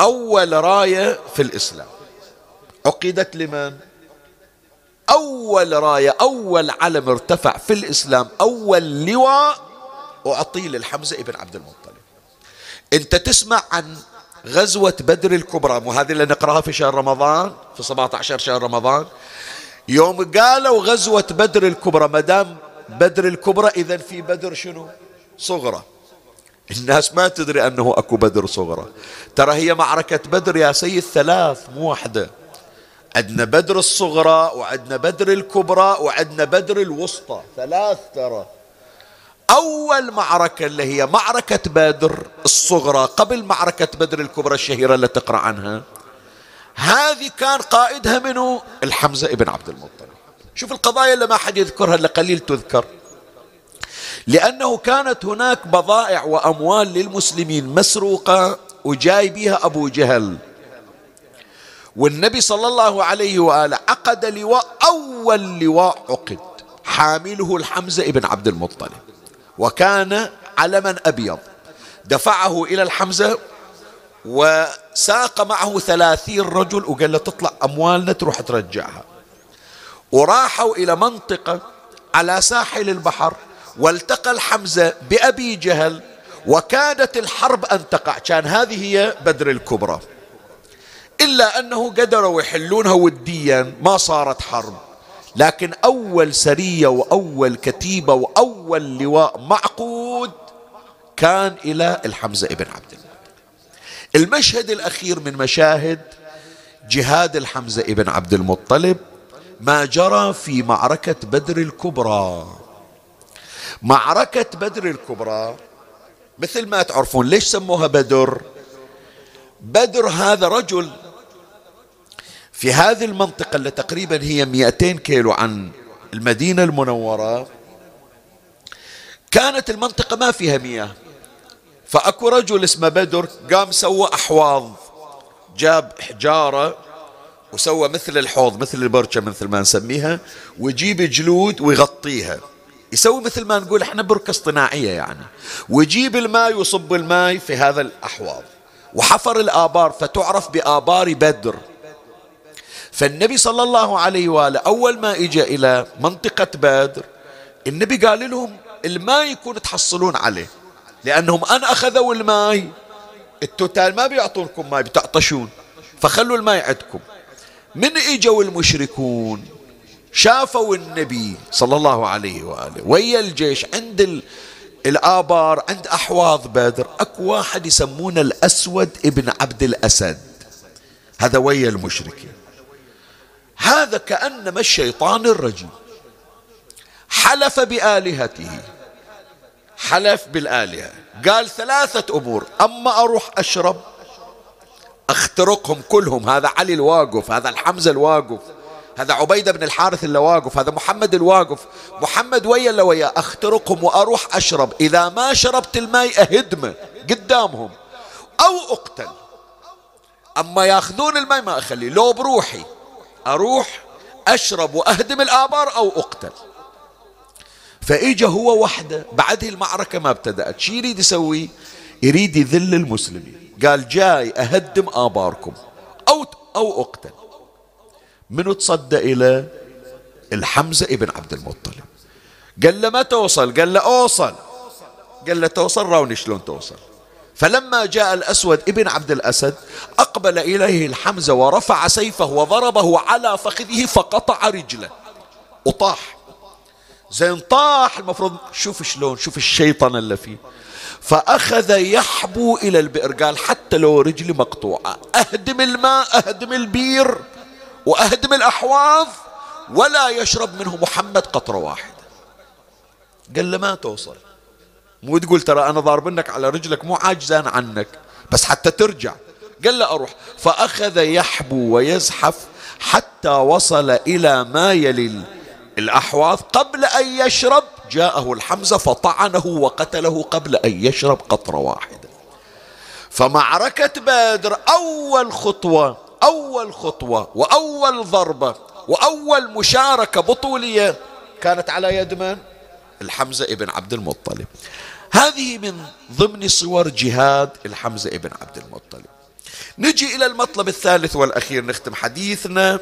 أول راية في الإسلام. عقدت لمن؟ أول راية أول علم ارتفع في الإسلام أول لواء. أعطي للحمزة ابن عبد المطلب. أنت تسمع عن غزوة بدر الكبرى وهذه اللي نقرأها في شهر رمضان في 17 شهر رمضان؟ يوم قالوا غزوة بدر الكبرى ما دام بدر الكبرى إذا في بدر شنو؟ صغرى. الناس ما تدري أنه أكو بدر صغرى. ترى هي معركة بدر يا سيد ثلاث مو واحدة. عندنا بدر الصغرى وعندنا بدر الكبرى وعندنا بدر الوسطى. ثلاث ترى. أول معركة اللي هي معركة بدر الصغرى قبل معركة بدر الكبرى الشهيرة اللي تقرأ عنها. هذه كان قائدها منه الحمزة ابن عبد المطلب. شوف القضايا اللي ما حد يذكرها إلا قليل تذكر. لأنه كانت هناك بضائع وأموال للمسلمين مسروقة وجاي بها أبو جهل. والنبي صلى الله عليه وآله عقد لواء أول لواء عقد حامله الحمزة ابن عبد المطلب. وكان علما أبيض. دفعه إلى الحمزة وساق معه ثلاثين رجل وقال له تطلع أموالنا تروح ترجعها. وراحوا إلى منطقة على ساحل البحر. والتقى الحمزة بأبي جهل وكادت الحرب أن تقع. كان هذه هي بدر الكبرى. إلا أنه قدروا يحلونها وديا ما صارت حرب. لكن أول سرية وأول كتيبة وأول لواء معقود كان إلى الحمزة ابن عبد الله المشهد الأخير من مشاهد جهاد الحمزة ابن عبد المطلب ما جرى في معركة بدر الكبرى. معركة بدر الكبرى. مثل ما تعرفون ليش سموها بدر؟ بدر هذا رجل في هذه المنطقة اللي تقريبا هي 200 كيلو عن المدينة المنورة. كانت المنطقة ما فيها مياه. فأكو رجل اسمه بدر قام سوى أحواض جاب حجارة وسوى مثل الحوض مثل البرشة مثل ما نسميها ويجيب جلود ويغطيها. يسوي مثل ما نقول إحنا بركة اصطناعية يعني. ويجيب الماء ويصب الماء في هذا الأحواض. وحفر الآبار فتعرف بآبار بدر. فالنبي صلى الله عليه وآله أول ما إجا إلى منطقة بدر النبي قال لهم الماء يكون تحصلون عليه. لأنهم أن أخذوا الماء التوتال ما بيعطونكم ماء بتعطشون. فخلوا الماء عندكم. من إجوا المشركون؟ شافوا النبي صلى الله عليه وآله. ويا الجيش عند الآبار عند أحواض بدر أكو واحد يسمونه الأسود ابن عبد الأسد. هذا ويا المشركين. هذا كأنما الشيطان الرجيم. حلف بآلهته. حلف بالآلهة. قال ثلاثة أمور. أما أروح أشرب أخترقهم كلهم. هذا علي الواقف هذا الحمزة الواقف. هذا عبيدة بن الحارث اللي واقف هذا محمد الواقف. محمد ويا اللي وياه أخترقهم وأروح أشرب. إذا ما شربت الماء أهدمه قدامهم أو أقتل. أما ياخذون الماء ما أخليه لو بروحي أروح أشرب وأهدم الآبار أو أقتل. فإجا هو وحده بعد المعركة ما ابتدأت. شي يريد يسوي؟ يريد يذل المسلمين. قال جاي أهدم آباركم أو أو أقتل. منو تصدى إلى الحمزة ابن عبد المطلب؟ قال له ما توصل؟ قال له أوصل. قال له توصل راوني شلون توصل؟ فلما جاء الأسود ابن عبد الأسد أقبل إليه الحمزة ورفع سيفه وضربه على فخذه فقطع رجله. وطاح. زين طاح. المفروض شوف شلون شوف الشيطان اللي فيه. فأخذ يحبو إلى البئر. قال حتى لو رجلي مقطوعة. أهدم الماء أهدم البير. وأهدم الأحواض ولا يشرب منه محمد قطرة واحدة قال له ما توصل. مو تقول ترى أنا ضاربنك على رجلك مو عاجزان عنك بس حتى ترجع. قال له أروح. فأخذ يحبو ويزحف حتى وصل إلى ما يلي الأحواض قبل أن يشرب. جاءه الحمزة فطعنه وقتله قبل أن يشرب قطرة واحدة فمعركة بدر أول خطوة أول خطوة وأول ضربة وأول مشاركة بطولية كانت على يد من؟ الحمزة ابن عبد المطلب. هذه من ضمن صور جهاد الحمزة ابن عبد المطلب. نجي إلى المطلب الثالث والأخير نختم حديثنا.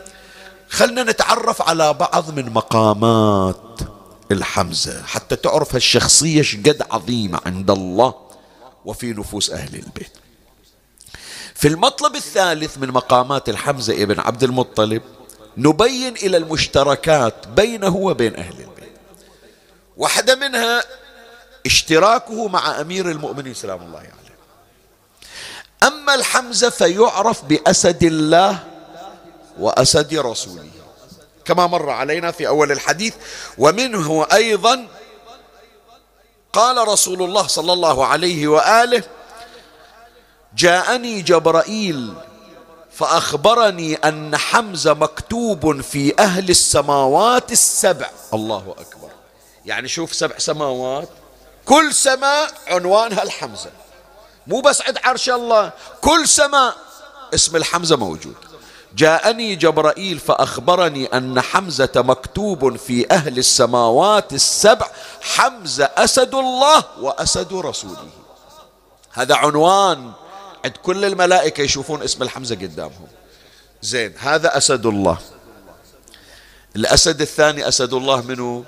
خلنا نتعرف على بعض من مقامات الحمزة حتى تعرف هالشخصية شقد عظيمة عند الله وفي نفوس أهل البيت. في المطلب الثالث من مقامات الحمزة ابن عبد المطلب نبين إلى المشتركات بينه وبين أهل البيت واحدة منها اشتراكه مع أمير المؤمنين سلام الله عليه يعني. أما الحمزة فيعرف بأسد الله وأسد رسوله كما مر علينا في أول الحديث ومنه أيضا قال رسول الله صلى الله عليه وآله جاءني جبرائيل فأخبرني أن حمزة مكتوب في أهل السماوات السبع. الله أكبر. يعني شوف سبع سماوات. كل سماء عنوانها الحمزة. مو بس عند عرش الله. كل سماء. اسم الحمزة موجود. جاءني جبرائيل فأخبرني أن حمزة مكتوب في أهل السماوات السبع. حمزة أسد الله وأسد رسوله. هذا عنوان عند كل الملائكة يشوفون اسم الحمزة قدامهم. زين هذا أسد الله. الأسد الثاني أسد الله منه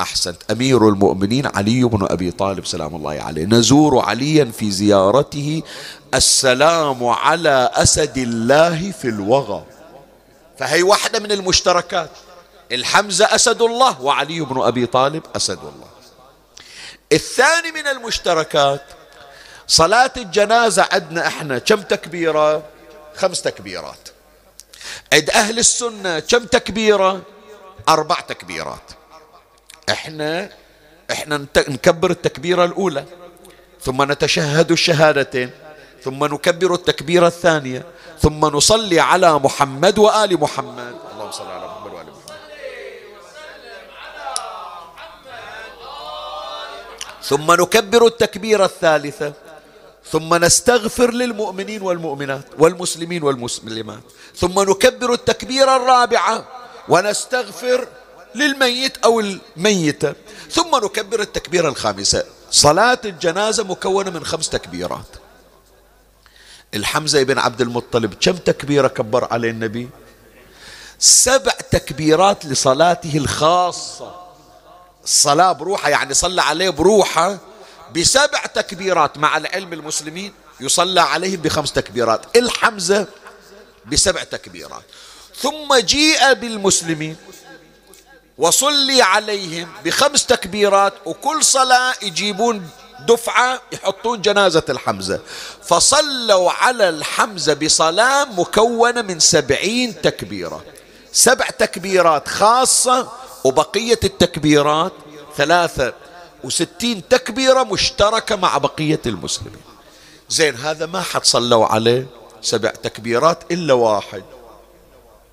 أحسنت. أمير المؤمنين علي بن أبي طالب سلام الله عليه. نزور عليا في زيارته السلام على أسد الله في الوغى. فهي واحدة من المشتركات. الحمزة أسد الله وعلي بن أبي طالب أسد الله. الثاني من المشتركات صلاة الجنازة عندنا إحنا كم تكبيرة؟ خمس تكبيرات. عند أهل السنة كم تكبيرة؟ أربع تكبيرات. إحنا إحنا نكبر التكبيرة الأولى ثم نتشهد الشهادتين ثم نكبر التكبيرة الثانية ثم نصلي على محمد وآل محمد. اللهم صل على محمد وآل محمد. ثم نكبر التكبيرة الثالثة ثم نستغفر للمؤمنين والمؤمنات والمسلمين والمسلمات. ثم نكبر التكبيرة الرابعة ونستغفر للميت أو الميتة. ثم نكبر التكبيرة الخامسة صلاة الجنازة مكونة من خمس تكبيرات. الحمزة بن عبد المطلب كم تكبيرة كبر عليه النبي؟ سبع تكبيرات لصلاته الخاصة. الصلاة بروحها يعني صلى عليه بروحه بسبع تكبيرات مع العلم المسلمين يصلى عليهم بخمس تكبيرات. الحمزة بسبع تكبيرات. ثم جيء بالمسلمين وصلي عليهم بخمس تكبيرات وكل صلاة يجيبون دفعة يحطون جنازة الحمزة. فصلوا على الحمزة بصلاة مكونة من سبعين تكبيرة. سبع تكبيرات خاصة وبقية التكبيرات ثلاثة وستين تكبيرة مشتركة مع بقية المسلمين زين هذا ما حد صلوا عليه سبع تكبيرات إلا واحد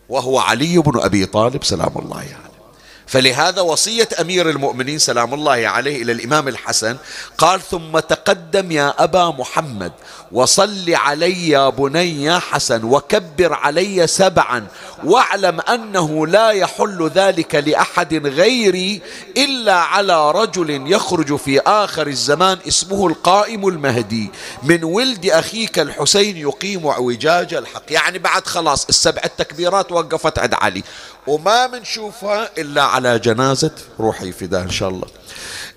وهو علي بن أبي طالب سلام الله عليه يعني. فلهذا وصية أمير المؤمنين سلام الله عليه إلى الإمام الحسن قال ثم تقدم يا أبا محمد وصل علي يا بني يا حسن وكبر علي سبعا واعلم أنه لا يحل ذلك لأحد غيري إلا على رجل يخرج في آخر الزمان اسمه القائم المهدي. من ولد أخيك الحسين يقيم أعوجاج الحق. يعني بعد خلاص السبع التكبيرات وقفت عند علي. وما منشوفها إلا على جنازة روحي فداه إن شاء الله.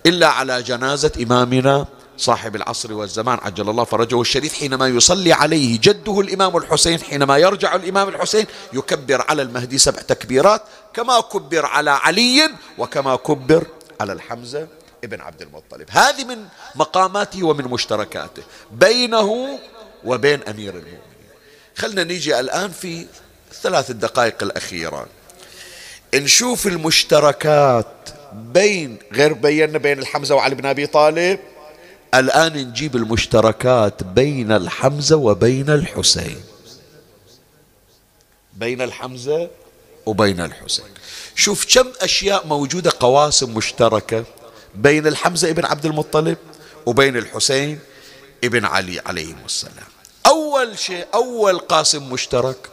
إلا على جنازة إمامنا صاحب العصر والزمان عجل الله فرجه الشريف حينما يصلي عليه جده الإمام الحسين حينما يرجع الإمام الحسين يكبر على المهدي سبع تكبيرات كما كبر على علي وكما كبر على الحمزة ابن عبد المطلب. هذه من مقاماته ومن مشتركاته بينه وبين أمير المؤمنين. خلنا نيجي الآن في ثلاث الدقائق الأخيرة نشوف المشتركات بين غير بينا بين الحمزة وعلي بن أبي طالب. الآن نجيب المشتركات بين الحمزة وبين الحسين. بين الحمزة وبين الحسين. شوف كم أشياء موجودة قواسم مشتركة بين الحمزة ابن عبد المطلب وبين الحسين ابن علي عليه السلام. أول شيء أول قاسم مشترك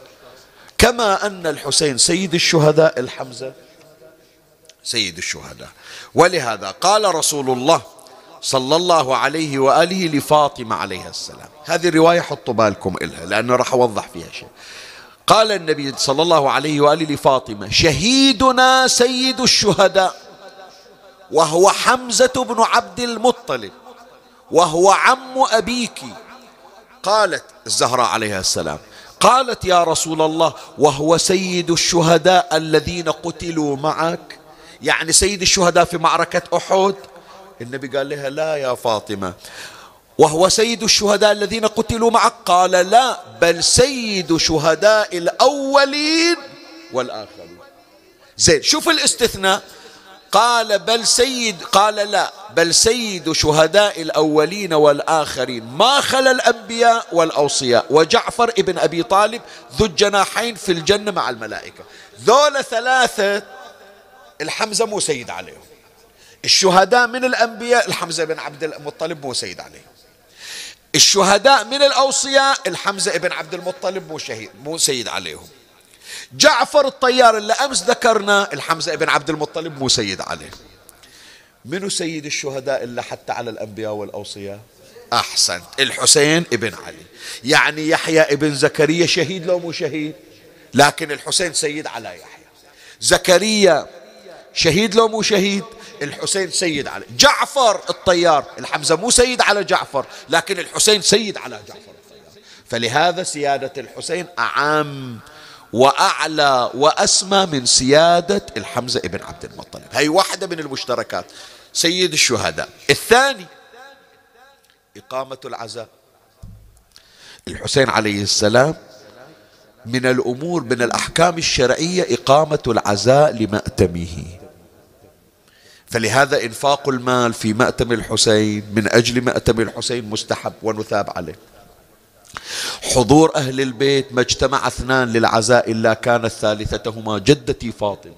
كما أن الحسين سيد الشهداء الحمزة. سيد الشهداء. ولهذا قال رسول الله صلى الله عليه وآله لفاطمة عليها السلام. هذه الرواية حطوا بالكم إلها لأنه راح أوضح فيها شيء. قال النبي صلى الله عليه وآله لفاطمة شهيدنا سيد الشهداء وهو حمزة بن عبد المطلب وهو عم أبيك. قالت الزهراء عليها السلام قالت يا رسول الله وهو سيد الشهداء الذين قتلوا معك. يعني سيد الشهداء في معركة أحد؟ النبي قال لها لا يا فاطمة. وهو سيد الشهداء الذين قتلوا معك؟ قال لا بل سيد شهداء الأولين والآخرين. زين شوف الاستثناء. قال بل سيد قال لا بل سيد شهداء الأولين والآخرين. ما خلا الأنبياء والأوصياء. وجعفر ابن أبي طالب ذو الجناحين في الجنة مع الملائكة. ذول ثلاثة الحمزة مو سيد عليهم. الشهداء من الأنبياء الحمزة بن عبد المطلب مو سيد عليهم. الشهداء من الأوصياء الحمزة بن عبد المطلب مو شهيد مو سيد عليهم. جعفر الطيار اللي أمس ذكرنا الحمزة بن عبد المطلب مو سيد عليه منو سيد الشهداء إلا حتى على الأنبياء والأوصياء؟ أحسنت. الحسين ابن علي. يعني يحيى ابن زكريا شهيد لو مو شهيد؟ لكن الحسين سيد على يحيى. زكريا شهيد لو مو شهيد؟ الحسين سيد على جعفر الطيار. الحمزة مو سيد على جعفر لكن الحسين سيد على جعفر الطيار. فلهذا سيادة الحسين أعم وأعلى وأسمى من سيادة الحمزة ابن عبد المطلب. هي واحدة من المشتركات. سيد الشهداء. الثاني إقامة العزاء. الحسين عليه السلام من الأمور من الأحكام الشرعية إقامة العزاء لمأتمه. فلهذا إنفاق المال في مأتم الحسين من أجل مأتم الحسين مستحب ونثاب عليه. حضور أهل البيت ما اجتمع اثنان للعزاء إلا كانت ثالثتهما جدتي فاطمة.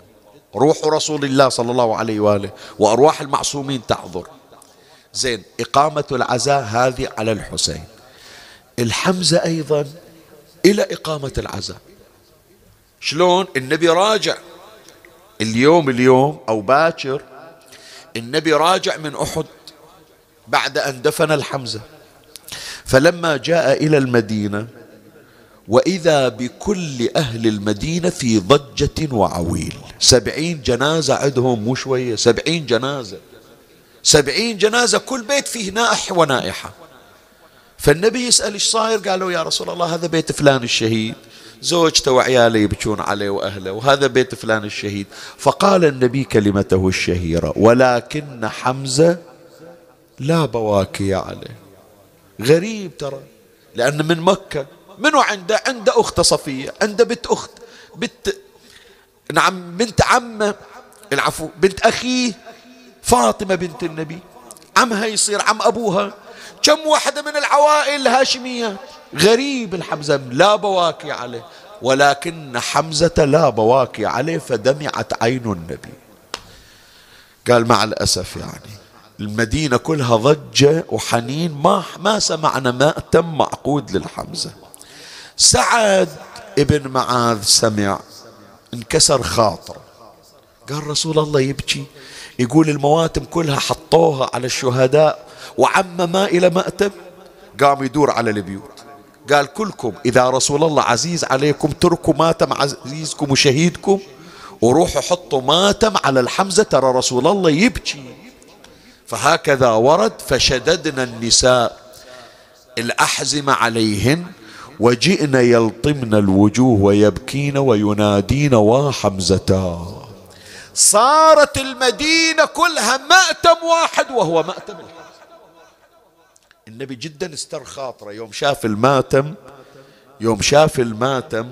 روح رسول الله صلى الله عليه وآله وأرواح المعصومين تحضر زين إقامة العزاء هذه على الحسين. الحمزة أيضا إلى إقامة العزاء. شلون؟ النبي راجع. اليوم اليوم أو باكر النبي راجع من أحد بعد أن دفن الحمزة. فلما جاء إلى المدينة وإذا بكل أهل المدينة في ضجة وعويل. سبعين جنازة عندهم مو شوية سبعين جنازة. سبعين جنازة كل بيت فيه نائح ونائحة. فالنبي يسأل إيش صاير؟ قالوا يا رسول الله هذا بيت فلان الشهيد. زوجته وعياله يبكون عليه وأهله وهذا بيت فلان الشهيد. فقال النبي كلمته الشهيرة ولكن حمزة لا بواكي عليه. غريب ترى. لأن من مكة منو عنده عنده أخت صفية عنده بنت أخت بنت نعم بنت عمة العفو بنت أخيه فاطمة بنت النبي. عمها يصير عم أبوها. كم واحدة من العوائل الهاشمية. غريب الحمزة لا بواكي عليه. ولكن حمزة لا بواكي عليه فدمعت عين النبي. قال مع الأسف يعني. المدينة كلها ضجة وحنين ما ما سمعنا مأتم معقود للحمزة. سعد ابن معاذ سمع انكسر خاطره قال رسول الله يبكي يقول المواتم كلها حطوها على الشهداء وعم ما إلى مأتم قام يدور على البيوت. قال كلكم إذا رسول الله عزيز عليكم تركوا ماتم عزيزكم وشهيدكم وروحوا حطوا ماتم على الحمزة ترى رسول الله يبكي. فهكذا ورد فشددنا النساء الأحزمة عليهن وجئن يلطمن الوجوه ويبكين وينادين وحمزتا صارت المدينة كلها مأتم واحد وهو مأتم النبي جدا استر خاطره يوم شاف المأتم يوم شاف المأتم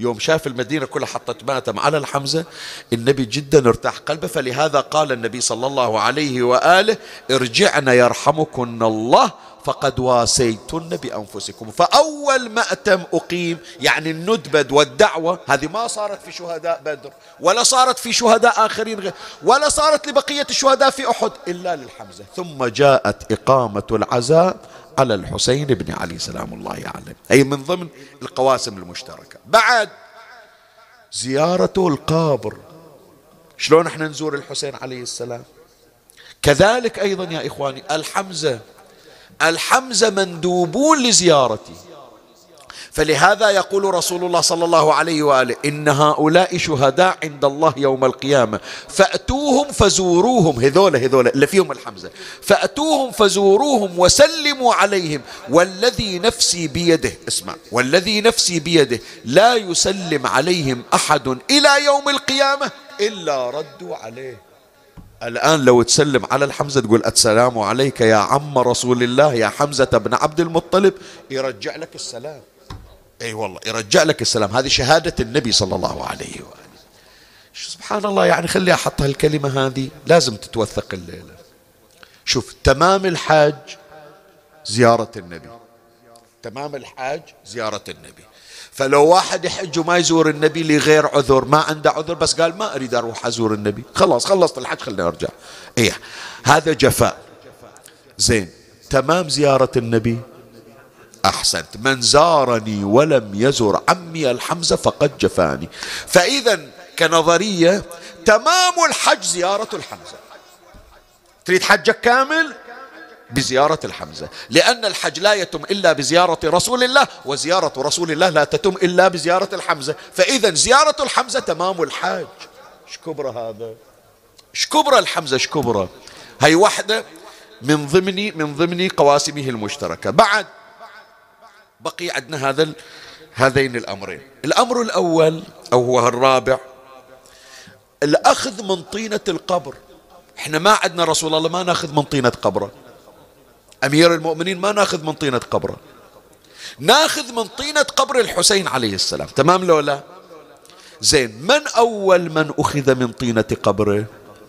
يوم شاف المدينة كلها حطت ماتم على الحمزة النبي جدا ارتاح قلبه فلهذا قال النبي صلى الله عليه وآله ارجعن يرحمكن الله فقد واسيتن بأنفسكم. فأول مأتم أقيم يعني الندبد والدعوة هذه ما صارت في شهداء بدر ولا صارت في شهداء آخرين غير ولا صارت لبقية الشهداء في أحد إلا للحمزة. ثم جاءت إقامة العزاء على الحسين بن علي سلام الله عليه. أي من ضمن القواسم المشتركة. بعد زيارته القابر شلون إحنا نزور الحسين عليه السلام؟ كذلك أيضا يا إخواني الحمزة. الحمزة مندوبون لزيارته. فلهذا يقول رسول الله صلى الله عليه وآله إن هؤلاء شهداء عند الله يوم القيامة. فأتوهم فزوروهم. هذول هذول اللي فيهم الحمزة. فأتوهم فزوروهم وسلموا عليهم. والذي نفسي بيده اسمع والذي نفسي بيده لا يسلم عليهم أحد إلى يوم القيامة إلا ردوا عليه. الآن لو تسلم على الحمزة تقول السلام عليك يا عم رسول الله يا حمزة بن عبد المطلب يرجع لك السلام. إي والله يرجع لك السلام. هذه شهادة النبي صلى الله عليه وآله. سبحان الله يعني خلي أحط هالكلمة هذه لازم تتوثق الليلة. شوف تمام الحج زيارة النبي. تمام الحج زيارة النبي. فلو واحد يحج وما يزور النبي لغير عذر ما عنده عذر بس قال ما أريد أروح أزور النبي. خلاص خلصت الحج خليني أرجع. إيه هذا جفاء. زين تمام زيارة النبي أحسنت. من زارني ولم يزر عمي الحمزة فقد جفاني. فإذا كنظرية تمام الحج زيارة الحمزة. تريد حجك كامل؟ بزيارة الحمزة. لأن الحج لا يتم إلا بزيارة رسول الله وزيارة رسول الله لا تتم إلا بزيارة الحمزة. فإذا زيارة الحمزة تمام الحج. شكبرة هذا؟ شكبرة الحمزة؟ شكبرة هي واحدة من ضمن من ضمن قواسمه المشتركة. بعد بقي عندنا هذا هذين الأمرين. الأمر الأول أو هو الرابع الأخذ من طينة القبر. إحنا ما عندنا رسول الله ما نأخذ من طينة قبره. أمير المؤمنين ما نأخذ من طينة قبره. نأخذ من طينة قبر الحسين عليه السلام. تمام لو لا؟ زين من أول من أخذ من طينة قبره؟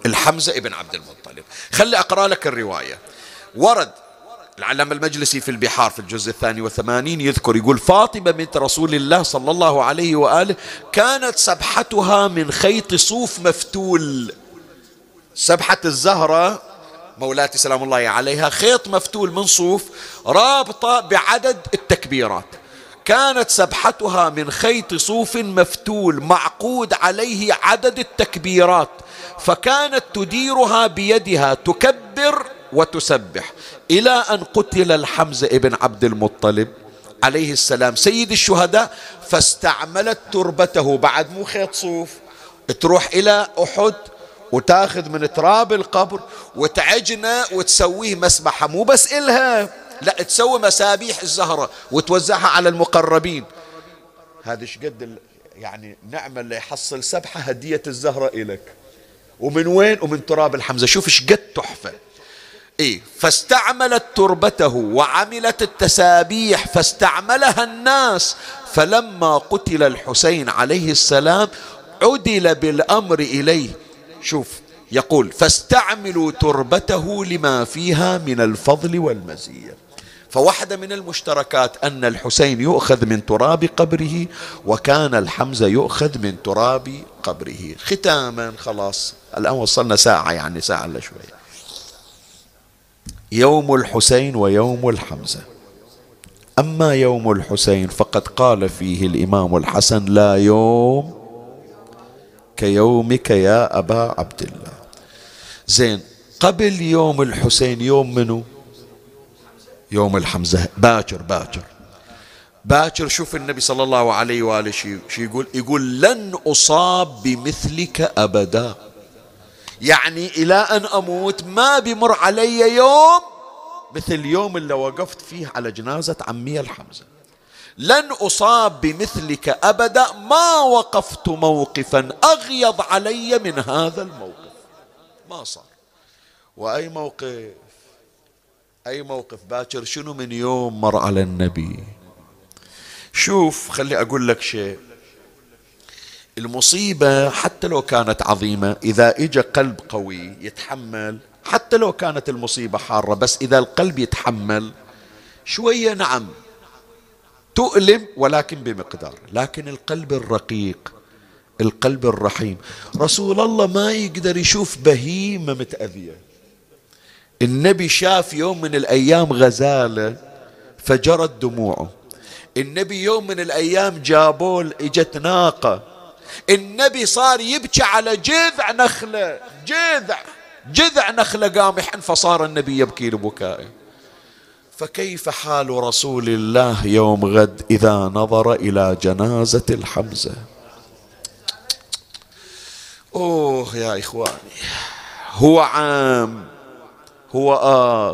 الحمزة ابن عبد المطلب. خلي أقرأ لك الرواية. ورد العلامة المجلسي في البحار في الجزء الثاني والثمانين يذكر يقول فاطمة بنت رسول الله صلى الله عليه وآله كانت سبحتها من خيط صوف مفتول. سبحة الزهرة مولاتي سلام الله عليها خيط مفتول من صوف رابطة بعدد التكبيرات. كانت سبحتها من خيط صوف مفتول معقود عليه عدد التكبيرات فكانت تديرها بيدها تكبر وتسبح. إلى أن قتل الحمزة ابن عبد المطلب عليه السلام سيد الشهداء فاستعملت تربته. بعد مو خيط صوف. تروح إلى أحد وتاخذ من تراب القبر وتعجنه وتسويه مسبحة. مو بس إلها لا تسوي مسابيح الزهرة وتوزعها على المقربين. هذا قد يعني نعمة اللي يحصل سبحة هدية الزهرة إلك ومن وين؟ ومن تراب الحمزة. شوف إيش قد تحفة. إيه فاستعملت تربته وعملت التسابيح فاستعملها الناس. فلما قتل الحسين عليه السلام عدل بالأمر إليه. شوف يقول فاستعملوا تربته لما فيها من الفضل والمزية. فواحدة من المشتركات أن الحسين يؤخذ من تراب قبره وكان الحمزة يؤخذ من تراب قبره. ختاما خلاص. الآن وصلنا ساعة يعني ساعة إلا شوية. يوم الحسين ويوم الحمزة. أما يوم الحسين فقد قال فيه الإمام الحسن لا يوم كيومك يا أبا عبد الله. زين قبل يوم الحسين يوم منو؟ يوم الحمزة. باكر باكر. باكر شوف النبي صلى الله عليه وآله شو يقول يقول لن أصاب بمثلك أبدا. يعني إلى أن أموت ما بمر علي يوم مثل اليوم اللي وقفت فيه على جنازة عمي الحمزة. لن أصاب بمثلك أبدا ما وقفت موقفا أغيض علي من هذا الموقف. ما صار. وأي موقف؟ أي موقف باكر؟ شنو من يوم مر على النبي؟ شوف خلي أقول لك شيء. المصيبة حتى لو كانت عظيمة إذا إجا قلب قوي يتحمل حتى لو كانت المصيبة حارة بس إذا القلب يتحمل شوية نعم تؤلم ولكن بمقدار لكن القلب الرقيق القلب الرحيم. رسول الله ما يقدر يشوف بهيمة متأذية. النبي شاف يوم من الأيام غزالة فجرت دموعه. النبي يوم من الأيام جابول إجت ناقة. النبي صار يبكي على جذع نخلة. جذع. جذع نخلة قامح فصار النبي يبكي لبكائه. فكيف حال رسول الله يوم غد إذا نظر إلى جنازة الحمزة؟ أوه يا إخواني. هو عام. هو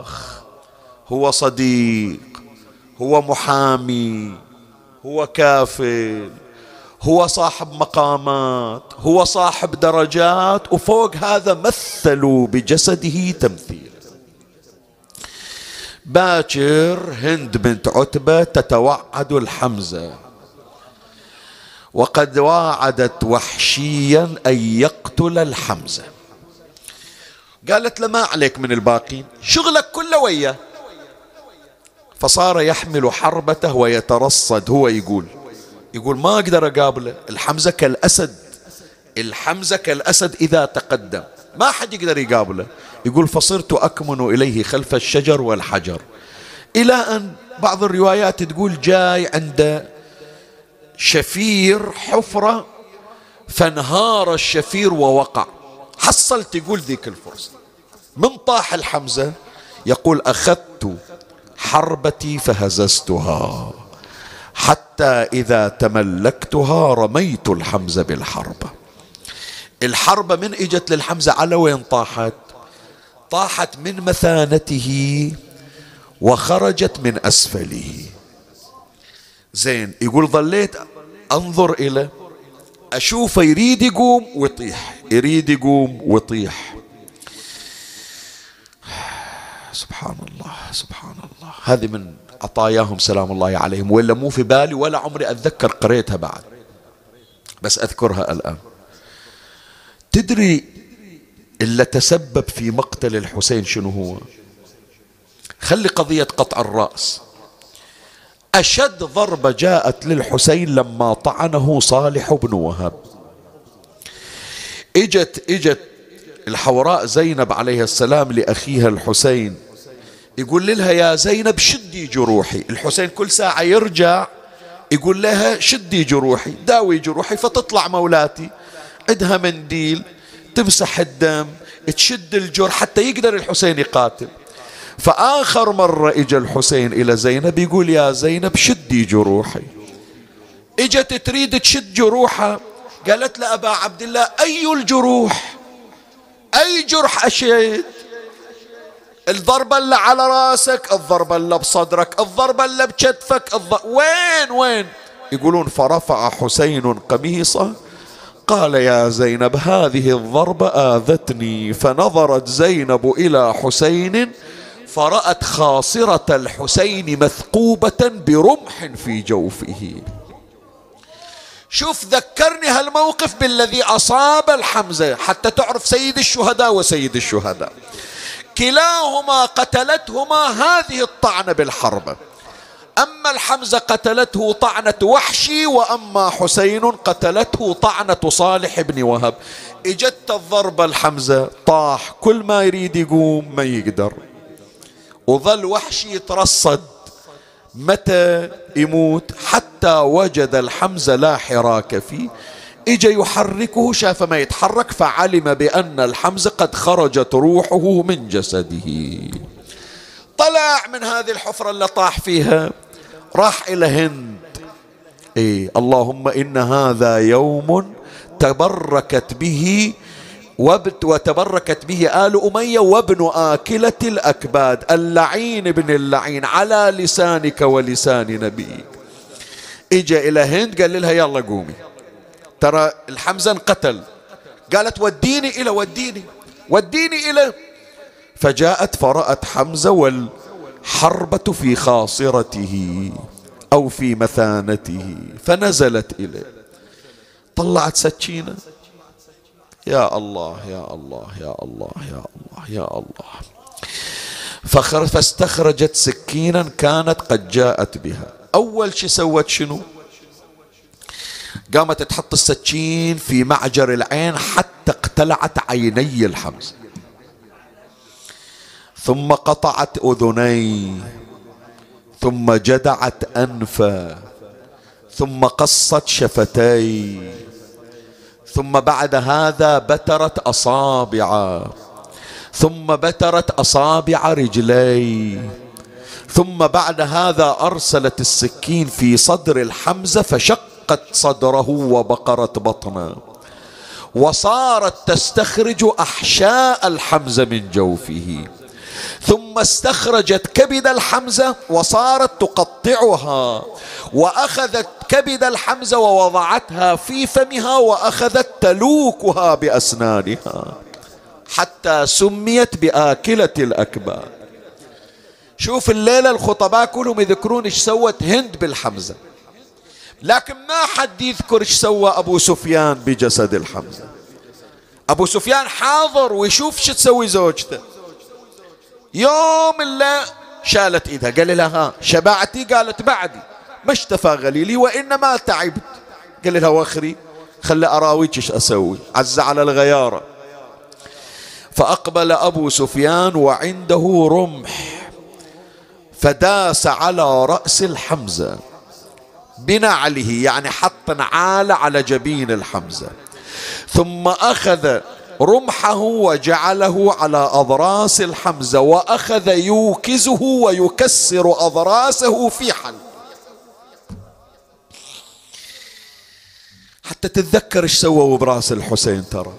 أخ. هو صديق. هو محامي. هو كافل هو صاحب مقامات هو صاحب درجات وفوق هذا مثلوا بجسده تمثيل. باكر هند بنت عتبة تتوعد الحمزة وقد واعدت وحشيا أن يقتل الحمزة. قالت له ما عليك من الباقين؟ شغلك كله وياه. فصار يحمل حربته ويترصد هو يقول. يقول ما أقدر أقابله الحمزة كالأسد. الحمزة كالأسد إذا تقدم. ما حد يقدر يقابله. يقول فصرت أكمن إليه خلف الشجر والحجر. إلى أن بعض الروايات تقول جاي عند شفير حفرة فانهار الشفير ووقع. حصلت يقول ذيك الفرصة. من طاح الحمزة؟ يقول أخذت حربتي فهززتها. حتى إذا تملكتها رميت الحمزة بالحربة الحربة من إجت للحمزة على وين طاحت؟ طاحت من مثانته وخرجت من أسفله. زين يقول ظليت أنظر إلى أشوفه يريد يقوم ويطيح يريد يقوم ويطيح. سبحان الله سبحان الله. هذه من عطاياهم سلام الله عليهم ولا مو في بالي ولا عمري أتذكر قريتها بعد. بس أذكرها الآن. تدري اللي تسبب في مقتل الحسين شنو هو؟ خلي قضية قطع الرأس. أشد ضربة جاءت للحسين لما طعنه صالح بن وهب. إجت إجت الحوراء زينب عليه السلام لأخيها الحسين. يقول لها يا زينب شدي جروحي. الحسين كل ساعة يرجع يقول لها شدي جروحي داوي جروحي فتطلع مولاتي. عندها منديل تمسح الدم تشد الجرح حتى يقدر الحسين يقاتل. فآخر مرة إجا الحسين إلى زينب يقول يا زينب شدي جروحي. إجت تريد تشد جروحها. قالت له أبا عبد الله أي الجروح؟ أي جرح أشد؟ الضربة اللي على راسك الضربة اللي بصدرك الضربة اللي بكتفك الض... وين وين؟ يقولون فرفع حسين قميصه قال يا زينب هذه الضربة آذتني فنظرت زينب إلى حسين فرأت خاصرة الحسين مثقوبة برمح في جوفه. شوف ذكرني هالموقف بالذي أصاب الحمزة حتى تعرف سيد الشهداء وسيد الشهداء. كلاهما قتلتهما هذه الطعنة بالحرب. أما الحمزة قتلته طعنة وحشي وأما حسين قتلته طعنة صالح بن وهب. إجت الضربة الحمزة طاح كل ما يريد يقوم ما يقدر. وظل وحشي يترصد متى يموت حتى وجد الحمزة لا حراك فيه. اجى يحركه شاف ما يتحرك فعلم بأن الحمزة قد خرجت روحه من جسده. طلع من هذه الحفرة اللي طاح فيها راح إلى هند. إيه اللهم إن هذا يوم تبركت به وتبركت به آل أمية وابن آكلة الأكباد اللعين ابن اللعين على لسانك ولسان نبيك. إجا إلى هند قال لها يلا قومي. ترى الحمزة انقتل. قالت وديني إلى وديني وديني إلى. فجاءت فرأت حمزة والحربة في خاصرته أو في مثانته فنزلت إليه. طلعت سكينة. يا الله يا الله يا الله يا الله يا الله. فاستخرجت سكينا كانت قد جاءت بها. أول شي سوت شنو؟ قامت تحط السكين في محجر العين حتى اقتلعت عيني الحمزة. ثم قطعت أذني ثم جدعت أنفه ثم قصت شفتي ثم بعد هذا بترت أصابع ثم بترت أصابع رجلي ثم بعد هذا أرسلت السكين في صدر الحمزة فشقت صدره وبقرت بطنه. وصارت تستخرج أحشاء الحمزة من جوفه. ثم استخرجت كبد الحمزة وصارت تقطعها. وأخذت كبد الحمزة ووضعتها في فمها وأخذت تلوكها بأسنانها. حتى سميت بآكلة الأكباد شوف الليلة الخطباء كلهم يذكرون إيش سوت هند بالحمزة. لكن ما حد يذكر إيش سوى أبو سفيان بجسد الحمزة. أبو سفيان حاضر ويشوف شو تسوي زوجته. يوم الا شالت ايدها قال لها شبعتي؟ قالت بعدي. ما اشتفى غليلي وإنما تعبت. قال لها وخري خلي اراويك إيش أسوي. عز على الغيارة. فأقبل أبو سفيان وعنده رمح. فداس على رأس الحمزة. بنعله يعني حط نعال على جبين الحمزة. ثم أخذ رمحه وجعله على أضراس الحمزة وأخذ يوكزه ويكسر أضراسه في حل. حتى تتذكر إيش سووا براس الحسين ترى.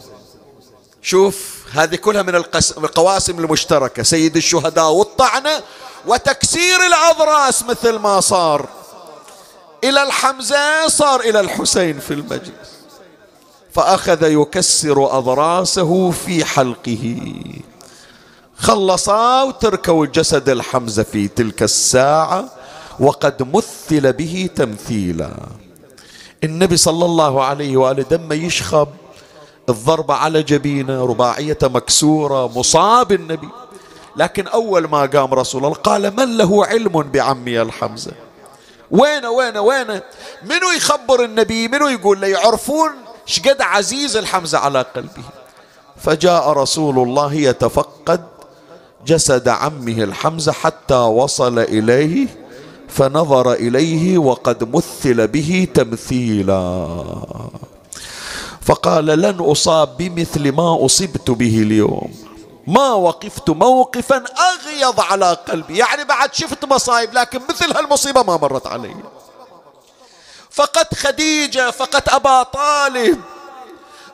شوف هذه كلها من القواسم المشتركة. سيد الشهداء والطعنة وتكسير الأضراس مثل ما صار. إلى الحمزة صار إلى الحسين في المجلس. فأخذ يكسر أضراسه في حلقه. خلصا وتركوا جسد الحمزة في تلك الساعة وقد مثل به تمثيلا. النبي صلى الله عليه وآله دم يشخب الضربة على جبينة رباعية مكسورة مصاب النبي. لكن أول ما قام رسول الله قال من له علم بعمي الحمزة؟ وين وين وين؟ منو يخبر النبي؟ منو يقول له يعرفون شقد عزيز الحمزة على قلبه. فجاء رسول الله يتفقد جسد عمه الحمزة حتى وصل إليه فنظر إليه وقد مثل به تمثيلا. فقال لن أصاب بمثل ما أصبت به اليوم. ما وقفت موقفا أغيض على قلبي. يعني بعد شفت مصايب لكن مثل هالمصيبة ما مرت علي. فقد خديجة فقد أبا طالب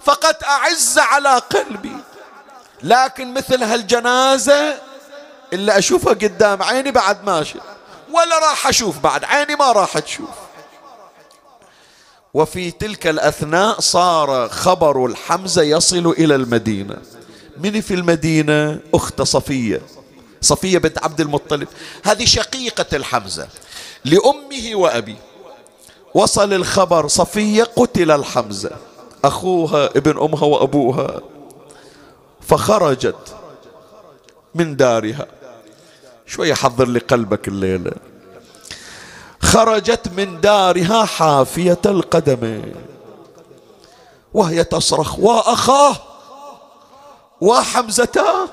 فقد أعز على قلبي. لكن مثل هالجنازة اللي أشوفها قدام عيني بعد ماشي ولا راح أشوف بعد عيني ما راح تشوف. وفي تلك الأثناء صار خبر الحمزة يصل إلى المدينة. من في المدينة؟ أخت صفية. صفية بنت عبد المطلب. هذه شقيقة الحمزة. لأمه وأبي. وصل الخبر صفية قتل الحمزة. أخوها ابن أمها وأبوها. فخرجت من دارها. شوية حضر لي قلبك الليلة. خرجت من دارها حافية القدمين وهي تصرخ وأخاه. وحمزتاه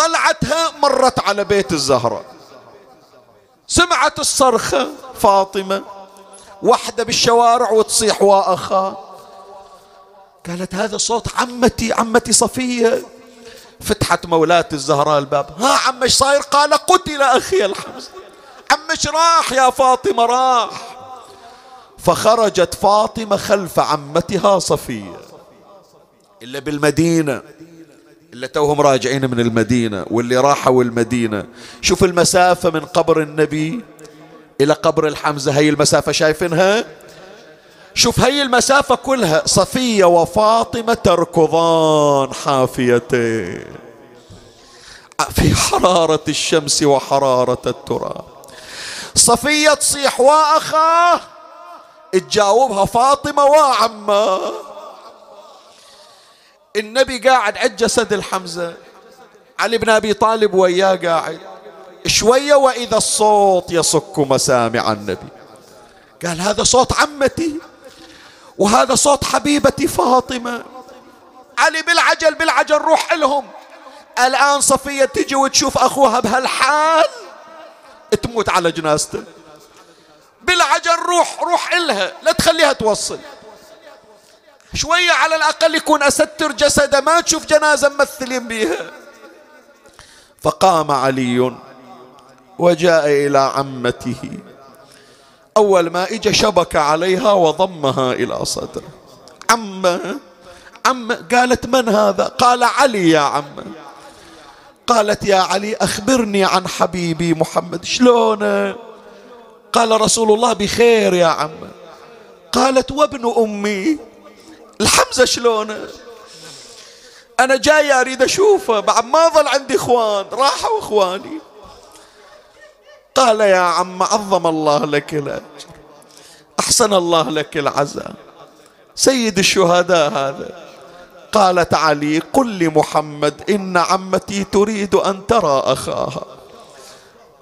طلعتها مرت على بيت الزهراء سمعت الصرخة فاطمة وحدة بالشوارع وتصيح وأخا. قالت هذا صوت عمتي عمتي صفية. فتحت مولاة الزهراء الباب. ها عم إيش صاير؟ قال قتل أخي الحمزة. عمش راح يا فاطمة؟ راح. فخرجت فاطمة خلف عمتها صفية. إلا بالمدينة. إلا توهم راجعين من المدينة واللي راحوا المدينة. شوف المسافة من قبر النبي إلى قبر الحمزة. هي المسافة شايفينها؟ شوف هي المسافة كلها. صفية وفاطمة تركضان حافيتين. في حرارة الشمس وحرارة التراب. صفية تصيح وأخاه؟ تجاوبها فاطمة وعمه النبي قاعد على جسد الحمزة. علي بن أبي طالب وياه قاعد. شوية وإذا الصوت يصك مسامع النبي. قال هذا صوت عمتي وهذا صوت حبيبتي فاطمة. علي بالعجل بالعجل روح لهم. الآن صفية تجي وتشوف أخوها بهالحال تموت على جنازته. بالعجل روح روح إلها لا تخليها توصل. شوية على الأقل يكون أستر جسده ما تشوف جنازة ممثلين بيها. فقام علي وجاء إلى عمته. أول ما إجا شبك عليها وضمها إلى صدره. عم عم قالت من هذا؟ قال علي يا عم. قالت يا علي أخبرني عن حبيبي محمد. شلون؟ قال رسول الله بخير يا عم. قالت وابن أمي. الحمزة شلونه أنا جاي أريد أشوفه بعد ما ظل عندي إخوان راحوا إخواني. قال يا عم عظم الله لك الأجر أحسن الله لك العزاء. سيد الشهداء هذا. قالت علي قل لمحمد إن عمتي تريد أن ترى أخاها.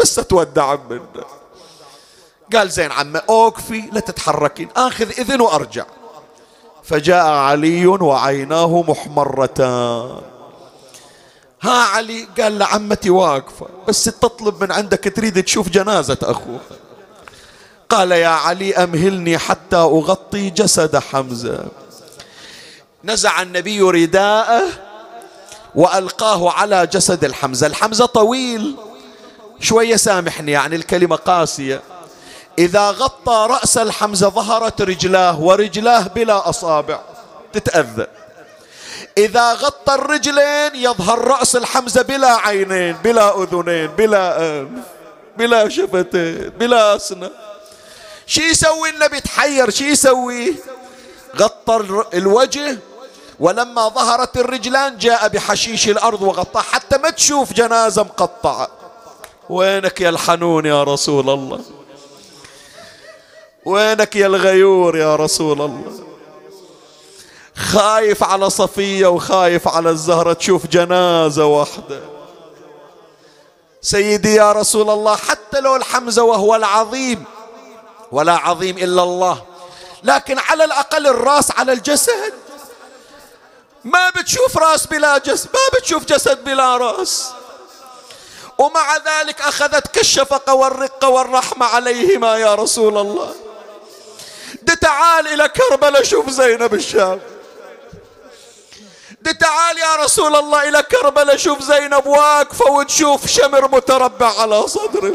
بس تودع منه. قال زين عمه أوقفي لا تتحركين آخذ إذن وأرجع. فجاء علي وعيناه محمرتان ها علي قال لعمتي واقفة بس تطلب من عندك تريد تشوف جنازة أخوها قال يا علي أمهلني حتى أغطي جسد حمزة. نزع النبي رداءه وألقاه على جسد الحمزة. الحمزة طويل شوية سامحني يعني الكلمة قاسية. إذا غطى رأس الحمزة ظهرت رجلاه ورجلاه بلا أصابع. تتأذى. إذا غطى الرجلين يظهر رأس الحمزة بلا عينين بلا أذنين بلا أنف بلا شفتين بلا أسنان شي يسوي النبي؟ تحير. شي يسوي؟ غطى الوجه. ولما ظهرت الرجلان جاء بحشيش الأرض وغطاه. حتى ما تشوف جنازة مقطعة. وينك يا الحنون يا رسول الله؟ وينك يا الغيور يا رسول الله؟ خايف على صفية وخايف على الزهرة تشوف جنازة واحدة. سيدي يا رسول الله حتى لو الحمزة وهو العظيم ولا عظيم إلا الله لكن على الأقل الراس على الجسد. ما بتشوف راس بلا جسد ما بتشوف جسد بلا راس. ومع ذلك أخذتك الشفقة والرقة والرحمة عليهما يا رسول الله. دي تعال إلى كربلاء شوف زينب الشام دي تعال يا رسول الله إلى كربلاء شوف زينب واقفة وتشوف شمر متربع على صدره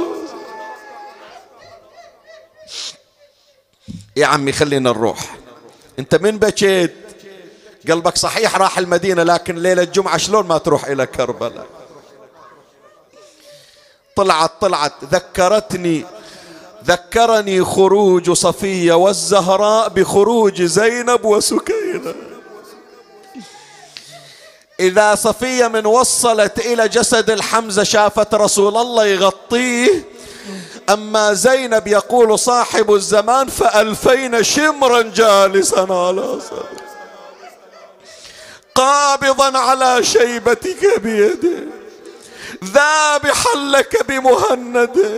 يا عمي خلينا نروح. أنت من بكيت؟ قلبك صحيح راح المدينة لكن ليلة الجمعة شلون ما تروح إلى كربلاء؟ طلعت طلعت ذكرتني ذكرني خروج صفية والزهراء بخروج زينب وسكينة. إذا صفية من وصلت إلى جسد الحمزة شافت رسول الله يغطيه أما زينب يقول صاحب الزمان فألفين شمرا جالسا على صدر قابضا على شيبتك بيده ذابحا لك بمهنده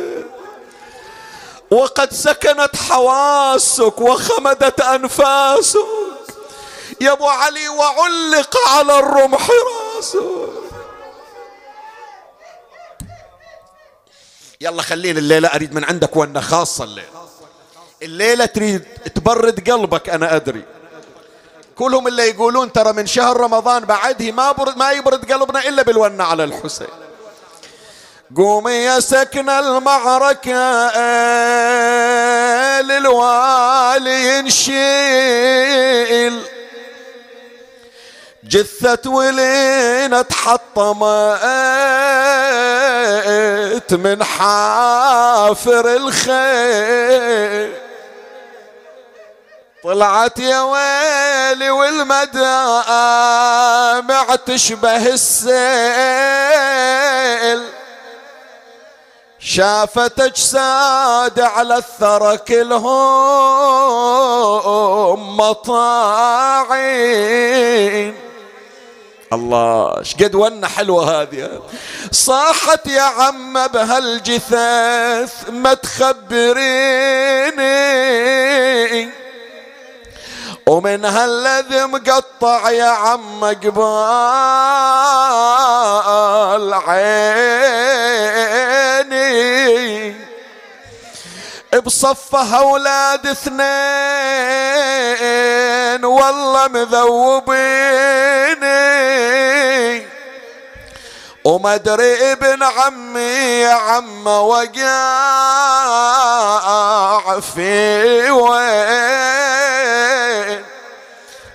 وقد سكنت حواسك وخمدت أنفاسك. يا أبو علي وعلق على الرمح راسك. يلا خلينا الليلة أريد من عندك وأنا خاصة الليلة. الليلة تريد تبرد قلبك أنا أدري. كلهم اللي يقولون ترى من شهر رمضان بعده ما برد ما يبرد قلبنا إلا بالونة على الحسين. قومي يا سكن المعركة للوالي ينشيل. جثة ولين تحطمت من حافر الخيل. طلعت يا ويلي والمدامع تشبه السيل. شافت اجساد على الثرى كلهم مطاعين الله شقد ونة حلوة هذه صاحت يا عم بهالجثث ما تخبريني ومن هالذي مقطع يا عم قبال عيني. بصفها أولاد اثنين والله مذوبيني. وما أدري ابن عمي يا عم وقع في وين.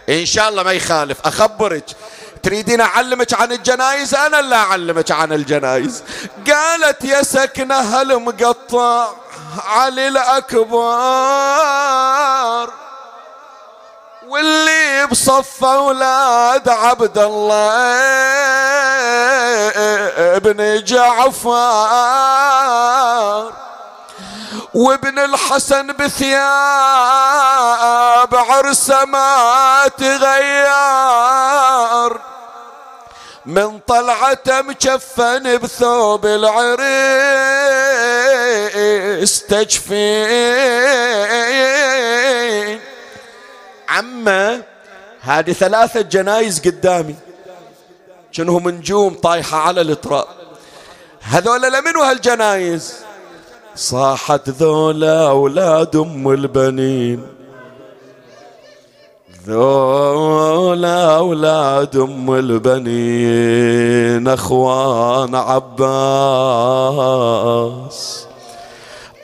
إن شاء الله ما يخالف. أخبرك. تريدين أعلمك عن الجنايز؟ أنا لا أعلمك عن الجنايز. قالت يا سكنة هالمقطع علي الاكبر واللي بصف أولاد عبد الله. ابن جعفر وابن الحسن بثياب عرسه ما تغير. من طلعته مكفن بثوب العريس تجفين. عمة هذه ثلاثة جنايز قدامي. شنهم نجوم طايحة على التراب هذول لمنو هالجنايز؟ صاحت ذولا أولاد أم البنين. ذولا أولاد أم البنين أخوان عباس.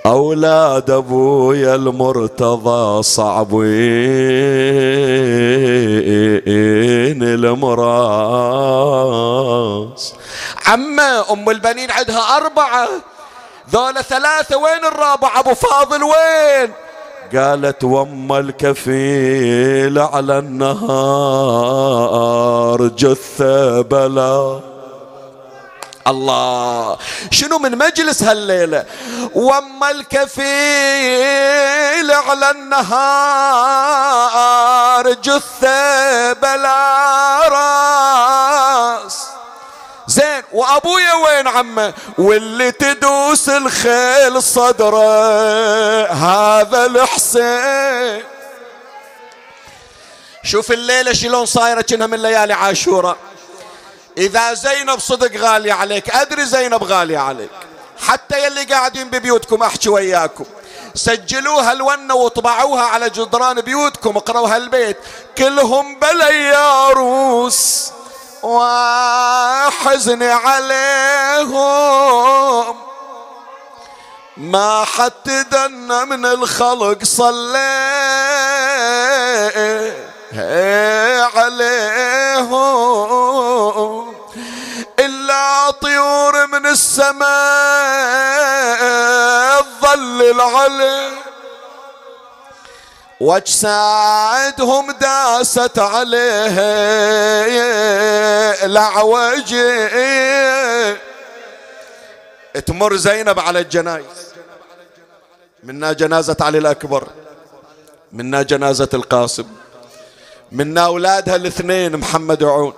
أولاد أبويا المرتضى صعبين المراس. عمة أم البنين عندها أربعة. ذولا ثلاثة وين الرابع؟ أبو فاضل وين؟ قالت وأم الكفيل على النهار جثة بلا. الله. شنو من مجلس هالليلة؟ وما الكفيل على النهار جثة بلا راس. زين وأبويا وين عمه؟ واللي تدوس الخيل صدره هذا الحسين. شوف الليلة شلون صايرة كأنها من ليالي عاشوراء إذا زينب صدق غاليه عليك أدري زينب غالية عليك. حتى يلي قاعدين ببيوتكم أحكي وياكم. سجلوها الونة واطبعوها على جدران بيوتكم اقرأوا هالبيت كلهم بلا يا روس وحزني عليهم. ما حتى دنا من الخلق صلي. عليهم. إلا طيور من السماء تظلل عليه واجسادهم داست عليه العوج تمر زينب على الجنايز. منا جنازة علي الأكبر. منا جنازة القاسم. منا أولادها الاثنين محمد وعون.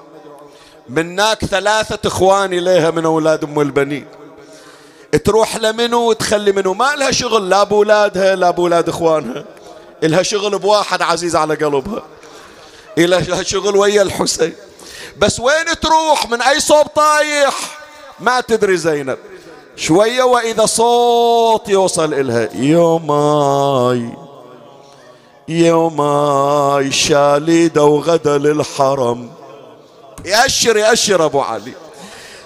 مناك ثلاثة إخوان لها من أولاد أم البنين. تروح لمنو وتخلي منو؟ ما لها شغل لا بولادها لا بولاد إخوانها. إلها شغل بواحد عزيز على قلبها. إلها شغل ويا الحسين. بس وين تروح؟ من أي صوب طايح؟ ما تدري زينب. شوية وإذا صوت يوصل إلها يوماي يوماي شاليدة وغدا للحرم يأشر يأشر أبو علي.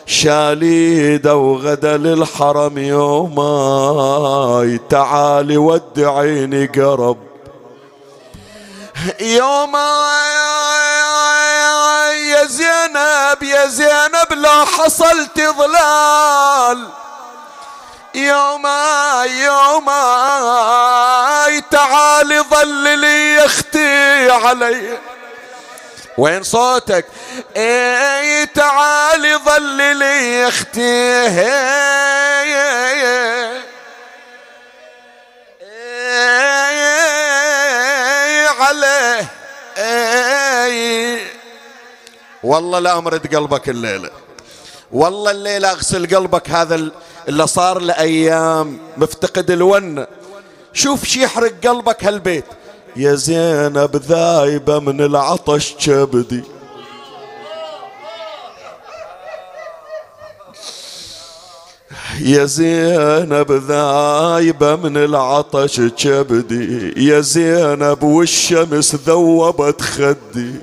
شاليدة وغدا للحرم يوماي تعالي ودعيني قرب. يوم يا زينب يا زينب لا حصلت ظلال. يوم يوم تعالي ظللي يا أختي علي. وين صوتك؟ أي تعالي ظللي يا أختي عليه والله لا أمرد قلبك الليلة. والله الليلة أغسل قلبك هذا اللي صار لأيام مفتقد الون. شوف شي يحرق قلبك هالبيت. يا زينب ذايبة من العطش كبدي. يا زينب ذايبة من العطش كبدي. يا زينب والشمس ذوبت خدي.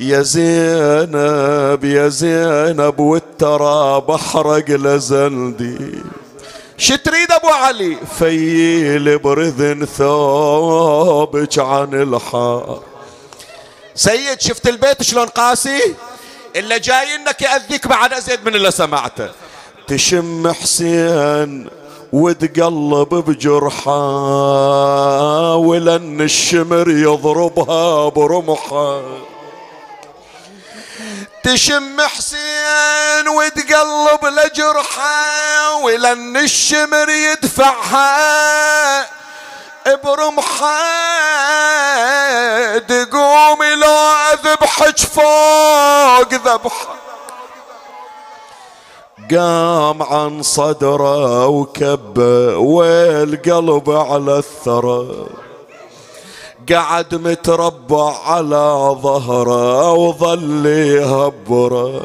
يا زينب يا زينب والتراب احرق لزندي شو تريد أبو علي؟ فيل برذن ثوبك عن الحار. سيد شفت البيت شلون قاسي؟ اللي جاي إنك يأذيك بعد أزيد من اللي سمعته. تشم حسين وتقلب بجرحه ولن الشمر يضربها برمحه. تشم حسين وتقلب لجرحه ولن الشمر يدفعها برمحه. تقوم لو اذبحك فوق ذبحه قام عن صدره وكبه والقلب على الثرى. قعد متربع على ظهره وظل يهبره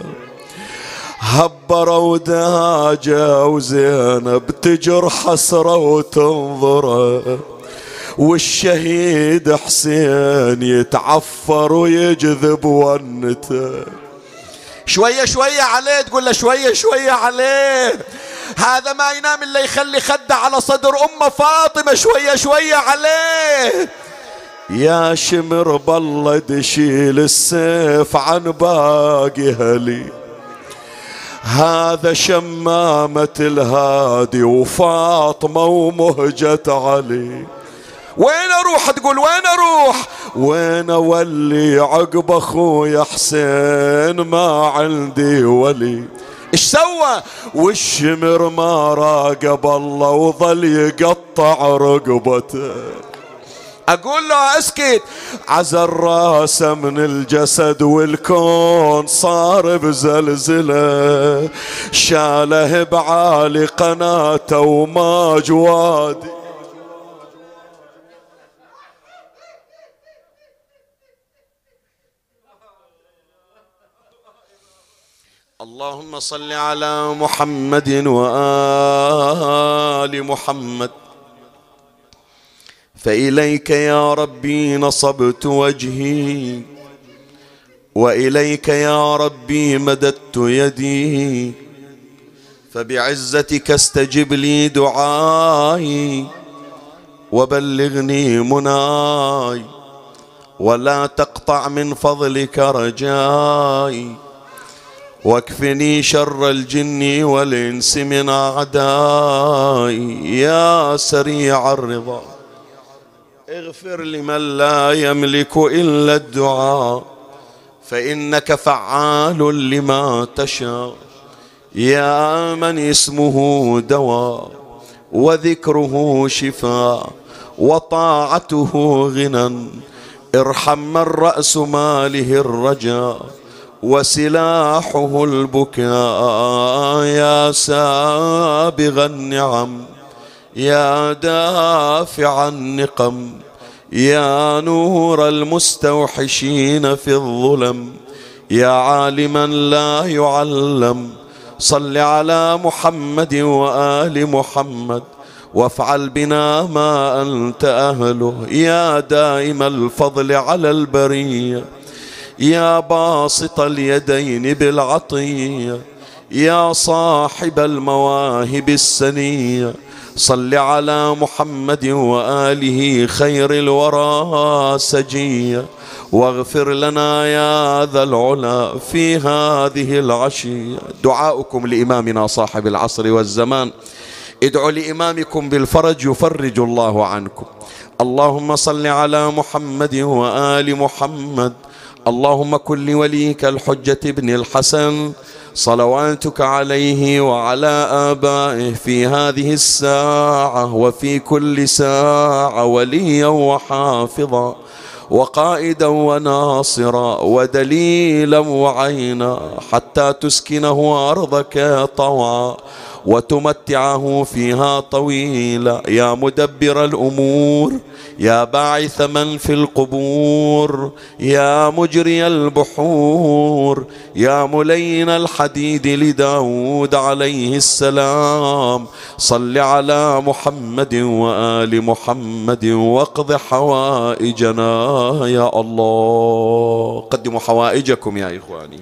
هبره وداجه وزينب تجر حسره وتنظره. والشهيد حسين يتعفر ويجذب ونته. شوية شوية عليه تقول له شوية شوية عليه. هذا ما ينام إلا يخلي خده على صدر أمه فاطمة. شوية شوية عليه. يا شمر بالله دشيل السيف عن باقي هلي هذا شمامة الهادي وفاطمة ومهجة علي. وين أروح؟ تقول وين أروح؟ وين أولي عقب اخويا حسين ما عندي ولي. إيش سوى؟ والشمر ما راقب الله وظل يقطع رقبته. أقول له أسكت. عزل راسه من الجسد والكون صار بزلزلة. شاله بعالي قناته وما جوادي اللهم صل على محمد وآل محمد. فإليك يا ربي نصبت وجهي وإليك يا ربي مددت يدي. فبعزتك استجب لي دعائي وبلغني مناي ولا تقطع من فضلك رجائي. واكفني شر الجن والإنس من أعدائي. يا سريع الرضا. اغفر لمن لا يملك إلا الدعاء فإنك فعال لما تشاء. يا من اسمه دواء وذكره شفاء وطاعته غنى. ارحم من رأس ماله الرجاء وسلاحه البكاء. يا سابغ النعم. يا دافع النقم يا نور المستوحشين في الظلم يا عالما لا يعلم صل على محمد وآل محمد وافعل بنا ما أنت أهله يا دائم الفضل على البرية يا باسط اليدين بالعطية يا صاحب المواهب السنية. صل على محمد وآله خير الورى سجيه واغفر لنا يا ذا العلا في هذه العشية. دعاؤكم لإمامنا صاحب العصر والزمان. ادعوا لإمامكم بالفرج يفرج الله عنكم. اللهم صل على محمد وآل محمد اللهم كن لوليك الحجة ابن الحسن صلواتك عليه وعلى آبائه في هذه الساعة وفي كل ساعة وليا وحافظا وقائدا وناصرا ودليلا وعينا حتى تسكنه أرضك طوعا. وتمتعه فيها طويلا. يا مدبر الأمور يا باعث من في القبور يا مجري البحور يا ملين الحديد لداود عليه السلام. صل على محمد وآل محمد واقض حوائجنا يا الله. قدموا حوائجكم يا إخواني.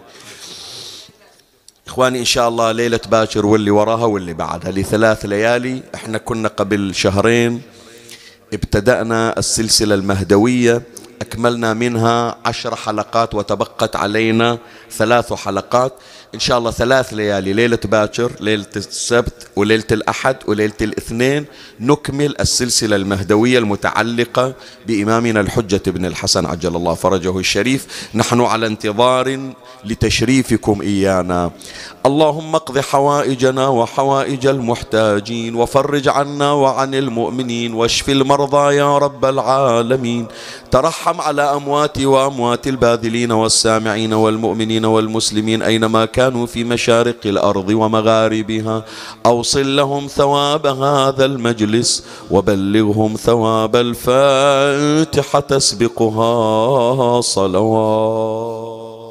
إخواني إن شاء الله ليلة باكر واللي وراها واللي بعدها. لثلاث ليالي إحنا كنا قبل شهرين ابتدأنا السلسلة المهدوية أكملنا منها عشر حلقات وتبقت علينا ثلاث حلقات. إن شاء الله ثلاث ليالي ليلة باكر ليلة السبت وليلة الأحد وليلة الاثنين نكمل السلسلة المهدوية المتعلقة بإمامنا الحجة بن الحسن عجل الله فرجه الشريف. نحن على انتظار لتشريفكم إيانا. اللهم اقض حوائجنا وحوائج المحتاجين وفرج عنا وعن المؤمنين واشف المرضى يا رب العالمين. ترحم على أمواتي وأموات الباذلين والسامعين والمؤمنين والمسلمين أينما كانوا في مشارق الأرض ومغاربها. أوصل لهم ثواب هذا المجلس وبلغهم ثواب الفاتحة تسبقها صلوات.